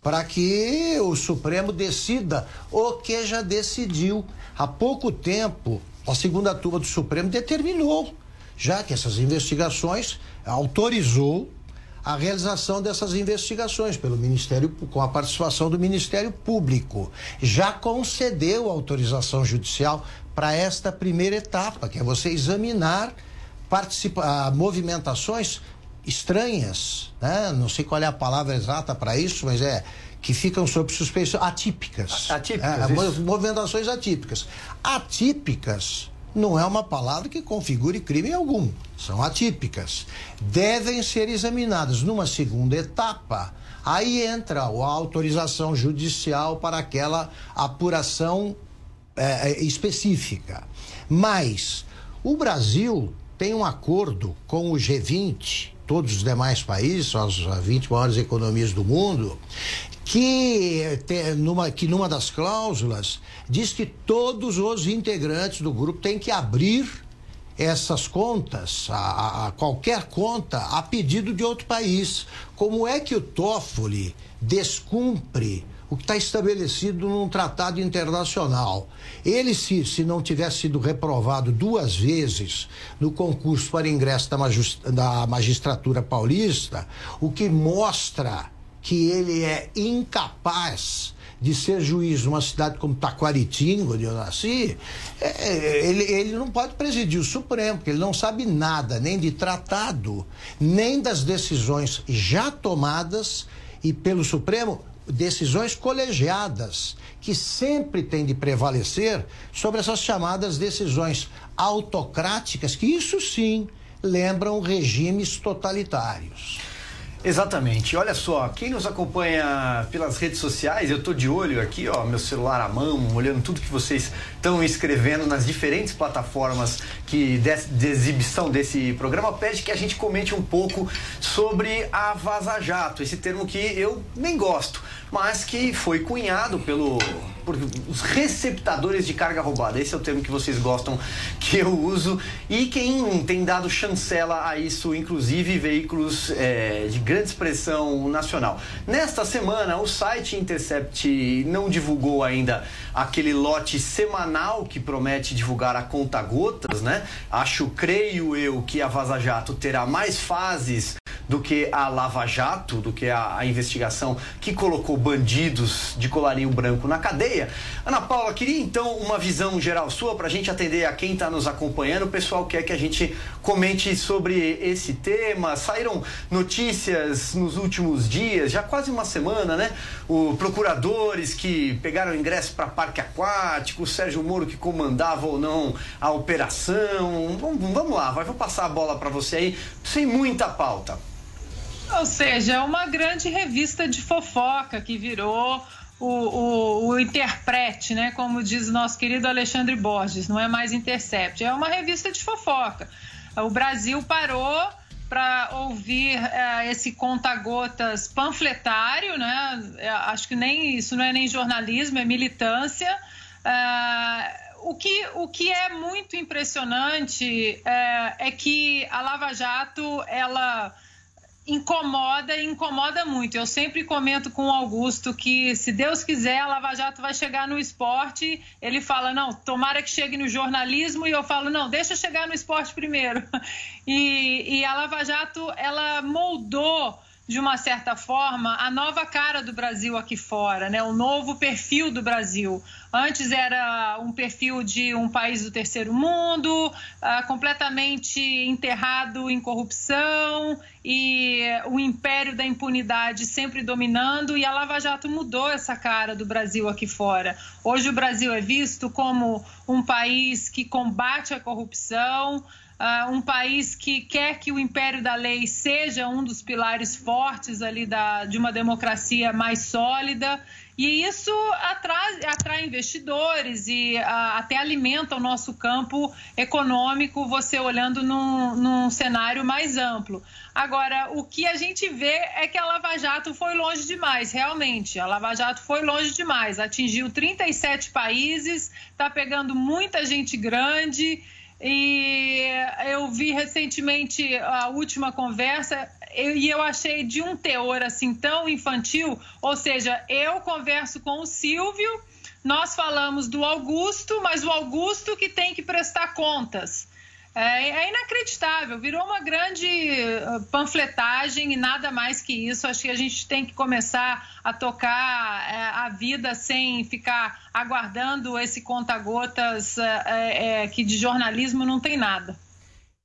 para que o Supremo decida o que já decidiu. Há pouco tempo, a segunda turma do Supremo determinou, já que essas investigações autorizou a realização dessas investigações pelo Ministério com a participação do Ministério Público. Já concedeu autorização judicial para esta primeira etapa, que é você examinar participa ah, movimentações estranhas, né? Não sei qual é a palavra exata para isso, mas é que ficam sob suspeição atípicas. Atípicas, É, movimentações atípicas. Atípicas não é uma palavra que configure crime algum. São atípicas. Devem ser examinadas numa segunda etapa. Aí entra a autorização judicial para aquela apuração eh, eh, específica. Mas o Brasil tem um acordo com o G20, todos os demais países, as 20 maiores economias do mundo, que, te- numa, que numa das cláusulas diz que todos os integrantes do grupo têm que abrir essas contas, a- a qualquer conta, a pedido de outro país. Como é que o Toffoli descumpre o que está estabelecido num tratado internacional? Ele, se, se não tivesse sido reprovado duas vezes no concurso para ingresso da, da magistratura paulista, o que mostra que ele é incapaz de ser juiz numa cidade como Taquaritinga, onde eu nasci, é, é, ele, ele não pode presidir o Supremo, porque ele não sabe nada, nem de tratado, nem das decisões já tomadas e pelo Supremo, decisões colegiadas, que sempre têm de prevalecer sobre essas chamadas decisões autocráticas, que isso sim lembram regimes totalitários. Exatamente. Olha só, quem nos acompanha pelas redes sociais, eu tô de olho aqui, ó, meu celular à mão, olhando tudo que vocês estão escrevendo nas diferentes plataformas que de, de exibição desse programa, pede que a gente comente um pouco sobre a Vaza Jato, esse termo que eu nem gosto, mas que foi cunhado pelo por os receptadores de carga roubada. Esse é o termo que vocês gostam que eu uso e quem tem dado chancela a isso, inclusive veículos é, de grande expressão nacional. Nesta semana, o site Intercept não divulgou ainda aquele lote semanal que promete divulgar a conta gotas, né? Acho, creio eu, que a Vaza Jato terá mais fases do que a Lava Jato, do que a, a investigação que colocou bandidos de colarinho branco na cadeia. Ana Paula, queria então uma visão geral sua para a gente atender a quem está nos acompanhando. O pessoal quer que a gente comente sobre esse tema. Saíram notícias nos últimos dias, já quase uma semana, né? O procuradores que pegaram ingresso para parque aquático, o Sérgio Moro que comandava ou não a operação. Vamos, vamos lá, vai, vou passar a bola para você aí, sem muita pauta. Ou seja, é uma grande revista de fofoca que virou o, o, o Interprete, né? Como diz nosso querido Alexandre Borges, não é mais Intercept, é uma revista de fofoca. O Brasil parou para ouvir eh, esse conta-gotas panfletário, né? Eh, acho que nem isso não é nem jornalismo, é militância. Ah, o, que, o que é muito impressionante eh, é que a Lava Jato ela incomoda e incomoda muito. Eu sempre comento com o Augusto que, se Deus quiser, a Lava Jato vai chegar no esporte. Ele fala, não, tomara que chegue no jornalismo, e eu falo, não, deixa chegar no esporte primeiro. E, e a Lava Jato, ela moldou de uma certa forma, a nova cara do Brasil aqui fora, né? o novo perfil do Brasil. Antes era um perfil de um país do terceiro mundo, ah, completamente enterrado em corrupção e o império da impunidade sempre dominando, e a Lava Jato mudou essa cara do Brasil aqui fora. Hoje o Brasil é visto como um país que combate a corrupção, Uh, um país que quer que o império da lei seja um dos pilares fortes ali da, de uma democracia mais sólida. E isso atrai, atrai investidores e uh, até alimenta o nosso campo econômico, você olhando num, num cenário mais amplo. Agora, o que a gente vê é que a Lava Jato foi longe demais, realmente. A Lava Jato foi longe demais. Atingiu 37 países, está pegando muita gente grande. E eu vi recentemente a última conversa e eu achei de um teor assim tão infantil. Ou seja, eu converso com o Silvio, nós falamos do Augusto, mas o Augusto que tem que prestar contas. É, é inacreditável, virou uma grande eh, panfletagem e nada mais que isso. Acho que a gente tem que começar a tocar eh, a vida sem ficar aguardando esse conta-gotas eh, que de jornalismo não tem nada.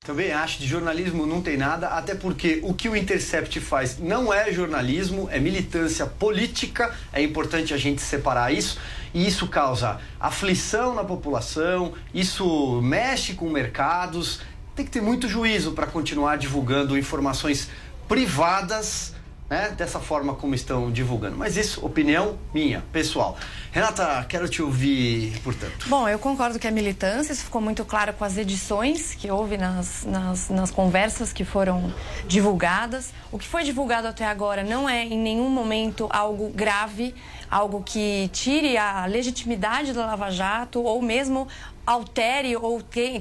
Também acho de jornalismo não tem nada, até porque o que o Intercept faz não é jornalismo, é militância política. É importante a gente separar isso. E isso causa aflição na população, isso mexe com mercados. Tem que ter muito juízo para continuar divulgando informações privadas né, dessa forma como estão divulgando. Mas isso, opinião minha, pessoal. Renata, quero te ouvir, portanto. Bom, eu concordo que é militância, isso ficou muito claro com as edições que houve nas, nas, nas conversas que foram divulgadas. O que foi divulgado até agora não é em nenhum momento algo grave, algo que tire a legitimidade da Lava Jato ou mesmo altere ou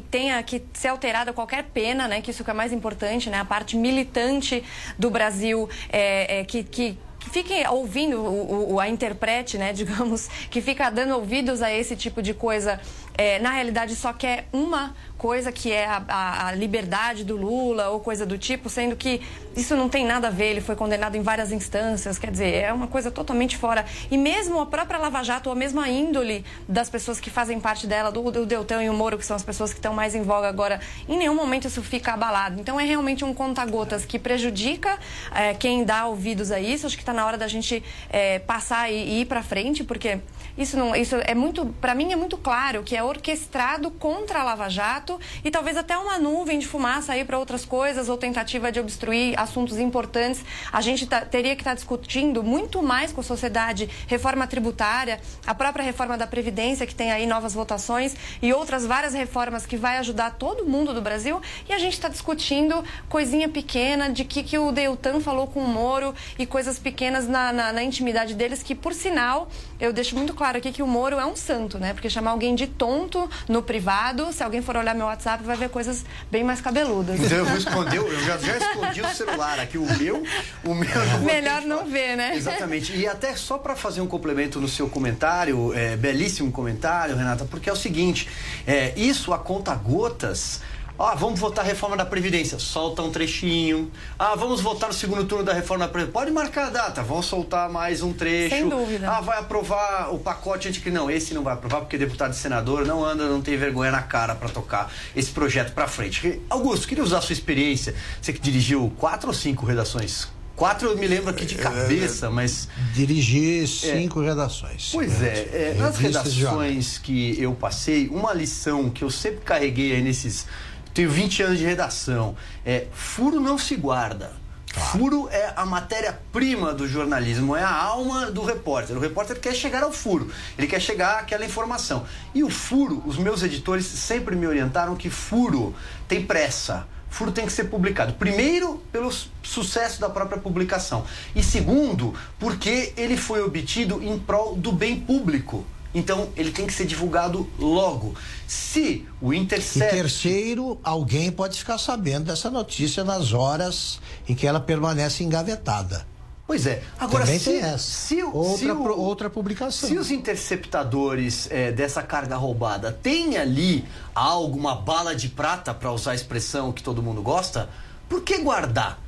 tenha que ser alterada qualquer pena, né? Que isso que é mais importante, né? A parte militante do Brasil é, é que, que que fique ouvindo o, o, a interprete, né, digamos, que fica dando ouvidos a esse tipo de coisa, é, na realidade só quer uma coisa que é a, a, a, liberdade do Lula ou coisa do tipo, sendo que isso não tem nada a ver, ele foi condenado em várias instâncias, quer dizer, é uma coisa totalmente fora. E mesmo a própria Lava Jato, ou mesmo a índole das pessoas que fazem parte dela, do, do e o Moro, que são as pessoas que estão mais em voga agora, em nenhum momento isso fica abalado. Então é realmente um conta-gotas que prejudica é, quem dá ouvidos a isso. Acho que está na hora da gente é, passar e, e ir para frente, porque isso não, isso é muito, para mim é muito claro que é orquestrado contra a Lava Jato e talvez até uma nuvem de fumaça aí para outras coisas ou tentativa de obstruir assuntos importantes. A gente tá, teria que estar tá discutindo muito mais com a sociedade reforma tributária, a própria reforma da previdência que tem aí novas votações e outras várias reformas que vai ajudar todo mundo do Brasil e a gente está discutindo coisinha pequena de que que o Deltan falou com o Moro e coisas pequenas na, na, na intimidade deles que por sinal eu deixo muito claro aqui que o Moro é um santo, né? Porque chamar alguém de tonto no privado, se alguém for olhar meu WhatsApp, vai ver coisas bem mais cabeludas. Então eu vou esconder, eu já, já escondi o celular aqui, o meu, o meu. Não Melhor não ver, né? Exatamente. E até só para fazer um complemento no seu comentário, é, belíssimo comentário, Renata, porque é o seguinte: é, isso a conta gotas ah, vamos votar a reforma da Previdência. Solta um trechinho. Ah, vamos votar no segundo turno da reforma da Previdência. Pode marcar a data, vamos soltar mais um trecho. Sem dúvida. Ah, vai aprovar o pacote anticrime. Não, esse não vai aprovar porque deputado e senador não anda, não tem vergonha na cara para tocar esse projeto para frente. Augusto, queria usar a sua experiência. Você que dirigiu quatro ou cinco redações? Quatro eu me lembro aqui de é, cabeça, mas. Dirigi cinco é. redações. Pois é, é nas redações que eu passei, uma lição que eu sempre carreguei aí nesses tenho 20 anos de redação. É, furo não se guarda. Claro. Furo é a matéria-prima do jornalismo, é a alma do repórter. O repórter quer chegar ao furo, ele quer chegar àquela informação. E o furo, os meus editores sempre me orientaram que furo tem pressa. Furo tem que ser publicado. Primeiro, pelo sucesso da própria publicação. E segundo, porque ele foi obtido em prol do bem público. Então ele tem que ser divulgado logo. Se o Intercept. E terceiro, alguém pode ficar sabendo dessa notícia nas horas em que ela permanece engavetada. Pois é. Agora, Também se, tem. Se, outra, se o, outra publicação. Se os interceptadores é, dessa carga roubada têm ali alguma bala de prata, para usar a expressão que todo mundo gosta, por que guardar?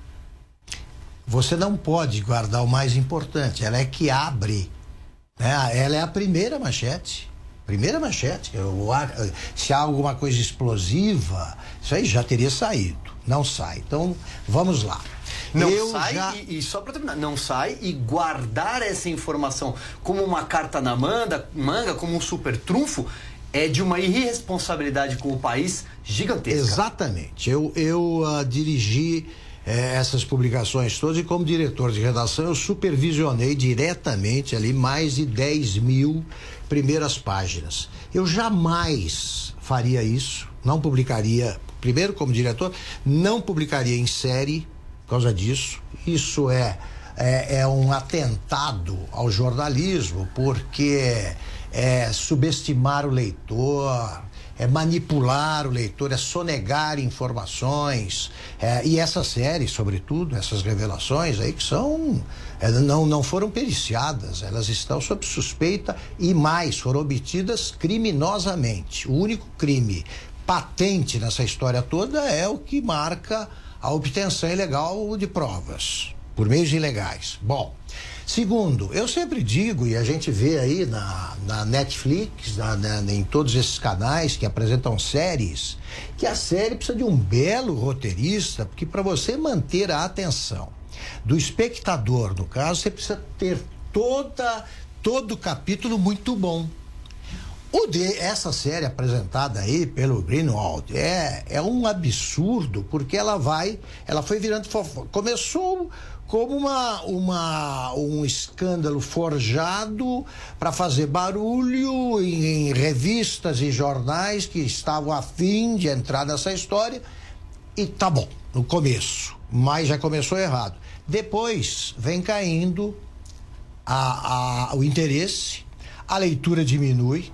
Você não pode guardar o mais importante. Ela é que abre é, ela é a primeira manchete. Primeira manchete. Se há alguma coisa explosiva, isso aí já teria saído. Não sai. Então, vamos lá. Não eu sai já... e, e, só para terminar, não sai e guardar essa informação como uma carta na manga, manga como um super trunfo, é de uma irresponsabilidade com o país gigantesca. Exatamente. Eu, eu uh, dirigi é, essas publicações todas e como diretor de redação eu supervisionei diretamente ali mais de 10 mil primeiras páginas. Eu jamais faria isso, não publicaria, primeiro como diretor, não publicaria em série por causa disso. Isso é, é, é um atentado ao jornalismo, porque é subestimar o leitor, é manipular o leitor, é sonegar informações. É, e essa série, sobretudo, essas revelações aí que são. É, não, não foram periciadas, elas estão sob suspeita e mais, foram obtidas criminosamente. O único crime patente nessa história toda é o que marca a obtenção ilegal de provas por meios ilegais. Bom. Segundo, eu sempre digo, e a gente vê aí na, na Netflix, na, na, em todos esses canais que apresentam séries, que a série precisa de um belo roteirista, porque para você manter a atenção do espectador, no caso, você precisa ter toda, todo o capítulo muito bom. O de essa série apresentada aí pelo Greenwald é, é um absurdo, porque ela vai, ela foi virando fofo. Começou como uma, uma, um escândalo forjado para fazer barulho em, em, revistas e jornais que estavam afim de entrar nessa história. E tá bom, no começo, mas já começou errado. Depois vem caindo a, a, o interesse, a leitura diminui,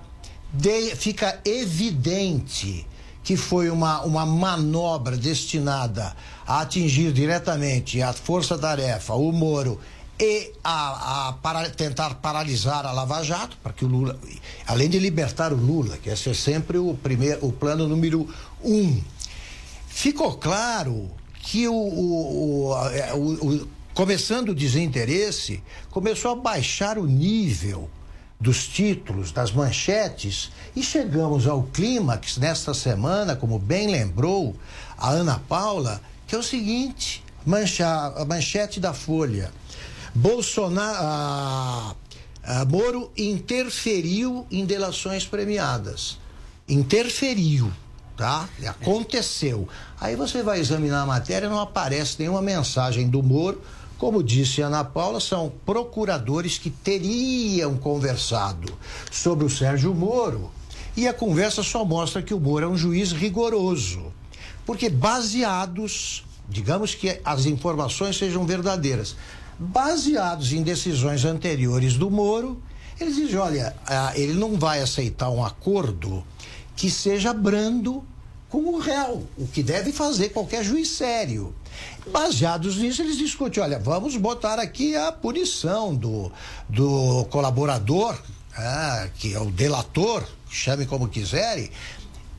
de- fica evidente que foi uma, uma manobra destinada a atingir diretamente a força-tarefa, o Moro e a, a para, tentar paralisar a Lava Jato, para que o Lula, além de libertar o Lula, que esse é sempre o primeiro, o plano número um. Ficou claro que o, o- o- o- o- começando o desinteresse, começou a baixar o nível dos títulos, das manchetes, e chegamos ao clímax nesta semana, como bem lembrou a Ana Paula, que é o seguinte: mancha, a manchete da Folha. Bolsonaro. ah, ah, Moro interferiu em delações premiadas. Interferiu, tá? Aconteceu. Aí você vai examinar a matéria, não aparece nenhuma mensagem do Moro. Como disse Ana Paula, são procuradores que teriam conversado sobre o Sérgio Moro. E a conversa só mostra que o Moro é um juiz rigoroso. Porque baseados, digamos que as informações sejam verdadeiras, baseados em decisões anteriores do Moro, eles dizem: olha, ah, ele não vai aceitar um acordo que seja brando com o réu, o que deve fazer qualquer juiz sério. Baseados nisso, eles discutem: olha, vamos botar aqui a punição do, do colaborador, ah, que é o delator, chame como quiserem.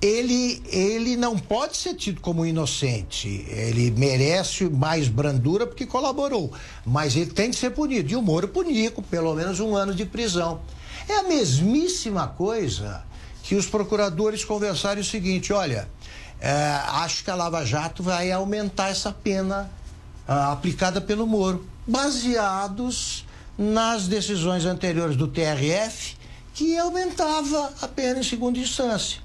Ele, ele não pode ser tido como inocente. Ele merece mais brandura porque colaborou. Mas ele tem que ser punido. E o Moro punia com pelo menos um ano de prisão. É a mesmíssima coisa que os procuradores conversaram o seguinte: olha, é, acho que a Lava Jato vai aumentar essa pena ah, aplicada pelo Moro, baseados nas decisões anteriores do TRF, que aumentava a pena em segunda instância.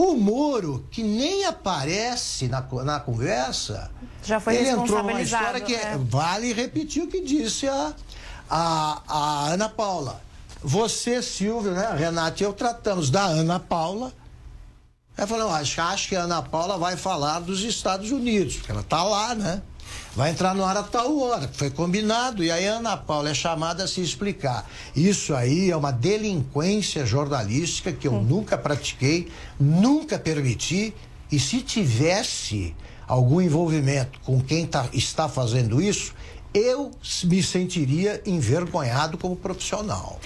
O Moro, que nem aparece na, na conversa, Já foi ele entrou numa história que é- é. vale repetir o que disse a, a, a Ana Paula. Você, Silvio, né, Renato e eu tratamos da Ana Paula. Ela falou, acho, acho que a Ana Paula vai falar dos Estados Unidos, porque ela está lá, né? Vai entrar no ar a tal hora, que foi combinado, e aí a Ana Paula é chamada a se explicar. Isso aí é uma delinquência jornalística que eu nunca pratiquei, nunca permiti, e se tivesse algum envolvimento com quem tá- está fazendo isso, eu me sentiria envergonhado como profissional.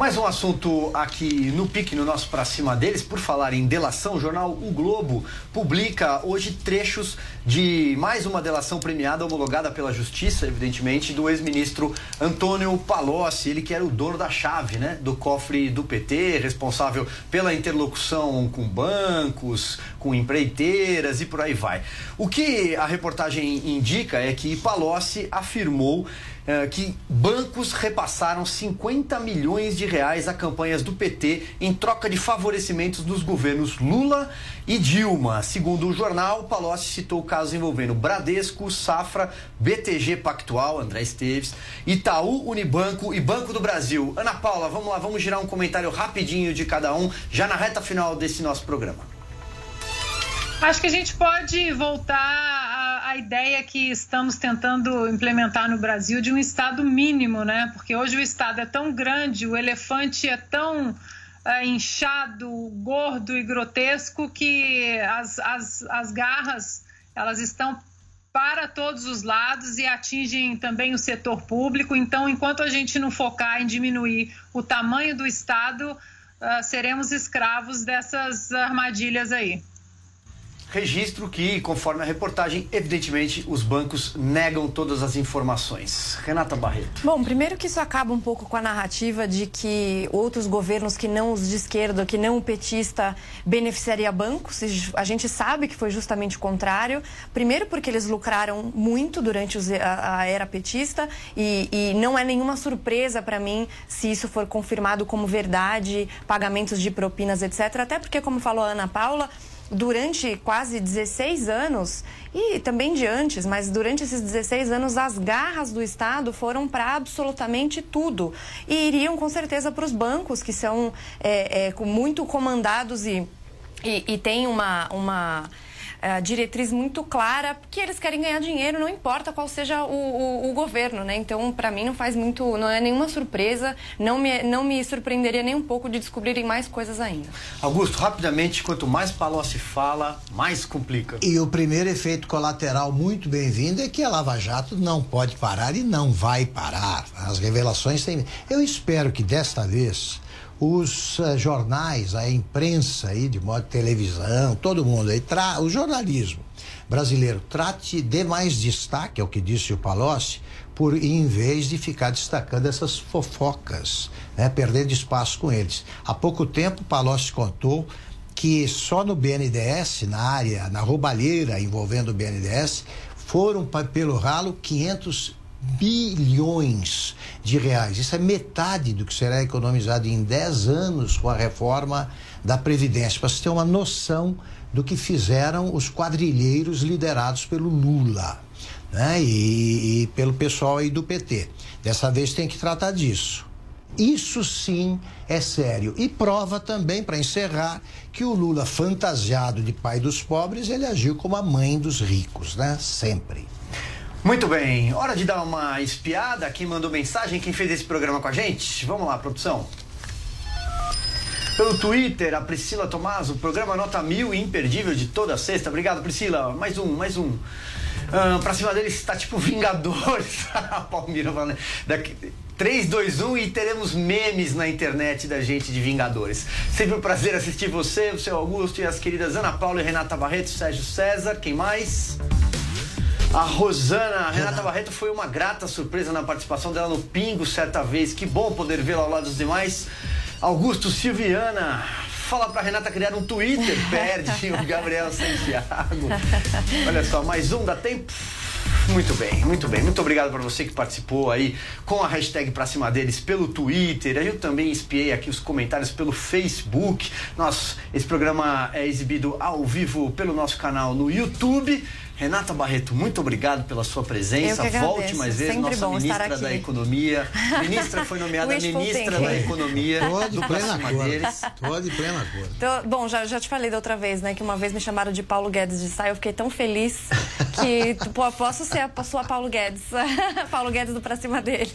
Mais um assunto aqui no PIC, no nosso Pra Cima deles. Por falar em delação, o jornal O Globo publica hoje trechos de mais uma delação premiada, homologada pela Justiça, evidentemente, do ex-ministro Antônio Palocci, ele que era o dono da chave, né, do cofre do PT, responsável pela interlocução com bancos, com empreiteiras e por aí vai. O que a reportagem indica é que Palocci afirmou eh, que bancos repassaram 50 milhões de reais a campanhas do PT em troca de favorecimentos dos governos Lula e Dilma. Segundo o jornal, Palocci citou casos envolvendo Bradesco, Safra, BTG Pactual, André Esteves, Itaú, Unibanco e Banco do Brasil. Ana Paula, vamos lá, vamos girar um comentário rapidinho de cada um, já na reta final desse nosso programa. Acho que a gente pode voltar à, à ideia que estamos tentando implementar no Brasil de um Estado mínimo, né? Porque hoje o Estado é tão grande, o elefante é tão é, inchado, gordo e grotesco que as, as, as garras elas estão para todos os lados e atingem também o setor público. Então, enquanto a gente não focar em diminuir o tamanho do Estado, ah, seremos escravos dessas armadilhas aí. Registro que, conforme a reportagem, evidentemente os bancos negam todas as informações. Renata Barreto. Bom, primeiro que isso acaba um pouco com a narrativa de que outros governos que não os de esquerda, que não o petista, beneficiaria bancos. A gente sabe que foi justamente o contrário. Primeiro porque eles lucraram muito durante a era petista e, e não é nenhuma surpresa para mim se isso for confirmado como verdade, pagamentos de propinas, etc. Até porque, como falou a Ana Paula, durante quase 16 anos e também de antes, mas durante esses 16 anos as garras do Estado foram para absolutamente tudo. E iriam com certeza para os bancos que são é, é, muito comandados e, e, e têm uma, uma eh, diretriz muito clara que eles querem ganhar dinheiro, não importa qual seja o, o, o governo, né? Então, para mim, não faz muito, não é nenhuma surpresa, não me, não me surpreenderia nem um pouco de descobrirem mais coisas ainda. Augusto, rapidamente, quanto mais Palocci fala, mais complica. E o primeiro efeito colateral muito bem-vindo é que a Lava Jato não pode parar e não vai parar. As revelações têm. Eu espero que desta vez os uh, jornais, a imprensa aí, de modo televisão, todo mundo aí, o jornalismo brasileiro trate de mais destaque, é o que disse o Palocci, por em vez de ficar destacando essas fofocas, né, perdendo espaço com eles. Há pouco tempo, Palocci contou que só no BNDES, na área, na roubalheira envolvendo o BNDES, foram pelo ralo 500 bilhões de reais. Isso é metade do que será economizado em 10 anos com a reforma da Previdência, para você ter uma noção do que fizeram os quadrilheiros liderados pelo Lula né? e, e pelo pessoal aí do PT. Dessa vez tem que tratar disso. Isso sim é sério. E prova também, para encerrar, que o Lula, fantasiado de pai dos pobres, ele agiu como a mãe dos ricos, né? Sempre. Muito bem, hora de dar uma espiada. Quem mandou mensagem, quem fez esse programa com a gente? Vamos lá, produção. Pelo Twitter, a Priscila Tomás, o programa Nota Mil e imperdível de toda sexta. Obrigado, Priscila. Mais um, mais um. Ah, pra cima deles está tipo Vingadores. a Palmira falando. Daqui, 3, 2, 1 e teremos memes na internet da gente de Vingadores. Sempre um prazer assistir você, o seu Augusto e as queridas Ana Paula e Renata Barreto, Sérgio César. Quem mais? A Rosana, a Renata Barreto foi uma grata surpresa na participação dela no Pingo certa vez. Que bom poder vê-la ao lado dos demais. Augusto Silviana, fala pra Renata criar um Twitter, perde o Gabriel Santiago. Olha só, mais um, dá tempo? Muito bem, muito bem. Muito obrigado para você que participou aí com a hashtag pra cima deles pelo Twitter. Eu também espiei aqui os comentários pelo Facebook. Nosso, esse programa é exibido ao vivo pelo nosso canal no YouTube. Renata Barreto, muito obrigado pela sua presença. Eu que Volte mais vezes, Sempre nossa bom estar ministra aqui. da Economia. Ministra foi nomeada ministra da Economia Tô de plena cor. de plena cor. Então, bom, já, já te falei da outra vez, né? Que uma vez me chamaram de Paulo Guedes de saia. Eu fiquei tão feliz que pô, posso ser a sua Paulo Guedes. Paulo Guedes do Pra Cima deles.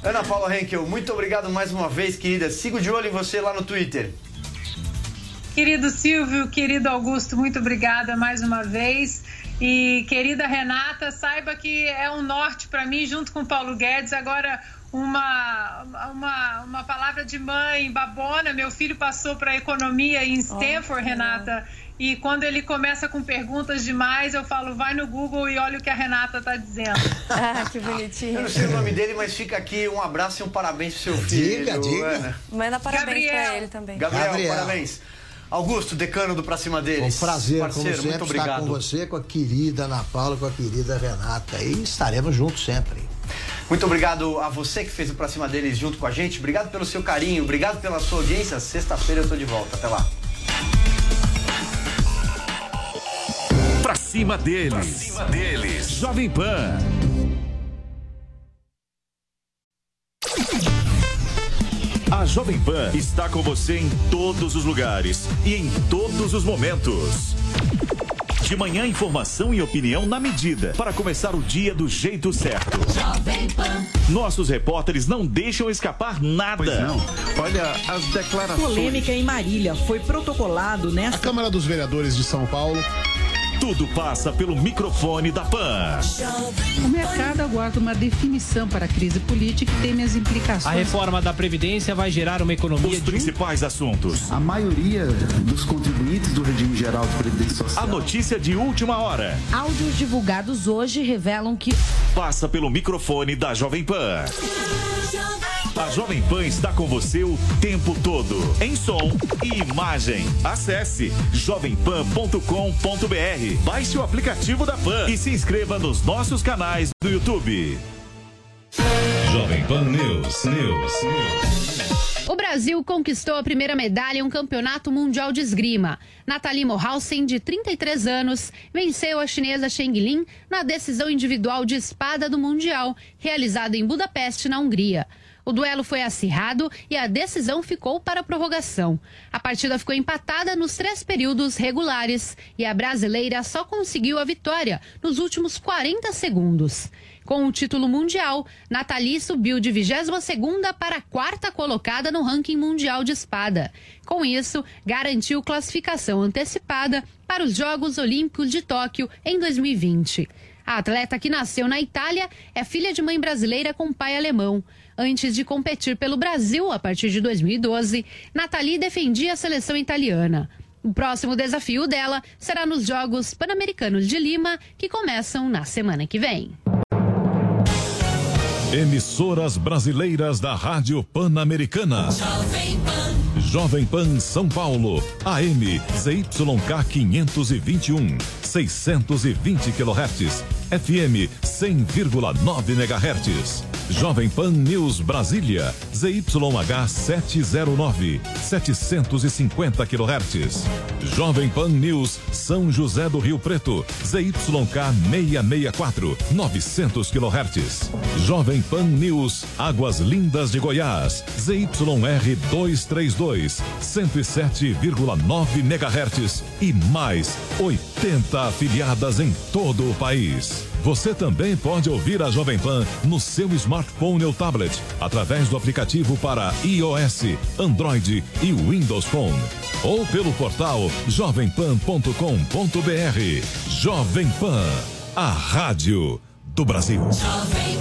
Ana Paula Henkel, muito obrigado mais uma vez, querida. Sigo de olho em você lá no Twitter. Querido Silvio, querido Augusto, muito obrigada mais uma vez. E querida Renata, saiba que é um norte para mim, junto com Paulo Guedes. Agora, uma, uma, uma palavra de mãe babona. Meu filho passou para economia em Stanford, Renata. E quando ele começa com perguntas demais, eu falo, vai no Google e olha o que a Renata está dizendo. ah, que bonitinho. Eu não sei o nome dele, mas fica aqui um abraço e um parabéns pro seu filho. Diga, diga. Ana. Manda parabéns Gabriel. pra ele também. Gabriel, Gabriel. parabéns. Augusto, decano do Pra Cima Um deles. prazer, Parceiro, como sempre, muito estar obrigado. com você, com a querida Ana Paula, com a querida Renata. E estaremos juntos sempre. Muito obrigado a você que fez o Pra Cima deles junto com a gente. Obrigado pelo seu carinho, obrigado pela sua audiência. Sexta-feira eu tô de volta. Até lá. Pra cima deles. Pra cima deles. Jovem Pan. Jovem Pan está com você em todos os lugares e em todos os momentos. De manhã, informação e opinião na medida para começar o dia do jeito certo. Nossos repórteres não deixam escapar nada. Pois não. Olha, as declarações. Polêmica em Marília foi protocolado A nesta. Câmara dos Vereadores de São Paulo Tudo passa pelo microfone da Pan. O mercado aguarda uma definição para a crise política e teme as implicações. A reforma da Previdência vai gerar uma economia Os principais assuntos. A maioria dos contribuintes do regime geral de previdência social. A notícia de última hora. Áudios divulgados hoje revelam que Passa pelo microfone da Jovem Pan. A Jovem Pan está com você o tempo todo, em som e imagem. Acesse jovempan.com.br, baixe o aplicativo da Pan e se inscreva nos nossos canais do YouTube. Jovem Pan News, News, News. O Brasil conquistou a primeira medalha em um campeonato mundial de esgrima. Nathalie Morhausen, de 33 anos, venceu a chinesa Cheng Lin na decisão individual de espada do Mundial, realizada em Budapeste, na Hungria. O duelo foi acirrado e a decisão ficou para a prorrogação. A partida ficou empatada nos três períodos regulares e a brasileira só conseguiu a vitória nos últimos 40 segundos. Com o título mundial, Nathalie subiu de 22ª para a quarta colocada no ranking mundial de espada. Com isso, garantiu classificação antecipada para os Jogos Olímpicos de Tóquio em 2020. A atleta que nasceu na Itália é filha de mãe brasileira com pai alemão. Antes de competir pelo Brasil a partir de 2012, Nathalie defendia a seleção italiana. O próximo desafio dela será nos Jogos Pan-Americanos de Lima, que começam na semana que vem. Emissoras brasileiras da Rádio Pan-Americana. Jovem Pan. Jovem Pan São Paulo, AM ZYK 521, 620 kHz, FM 100,9 MHz. Jovem Pan News Brasília, ZYH 709, 750 kHz. Jovem Pan News São José do Rio Preto, ZYK 664, 900 kHz. Jovem Pan News Águas Lindas de Goiás, ZYR 232, 107,9 MHz e mais 80 afiliadas em todo o país. Você também pode ouvir a Jovem Pan no seu smartphone ou tablet, através do aplicativo para iOS, Android e Windows Phone. Ou pelo portal jovempan.com.br. Jovem Pan, a rádio do Brasil. Jovem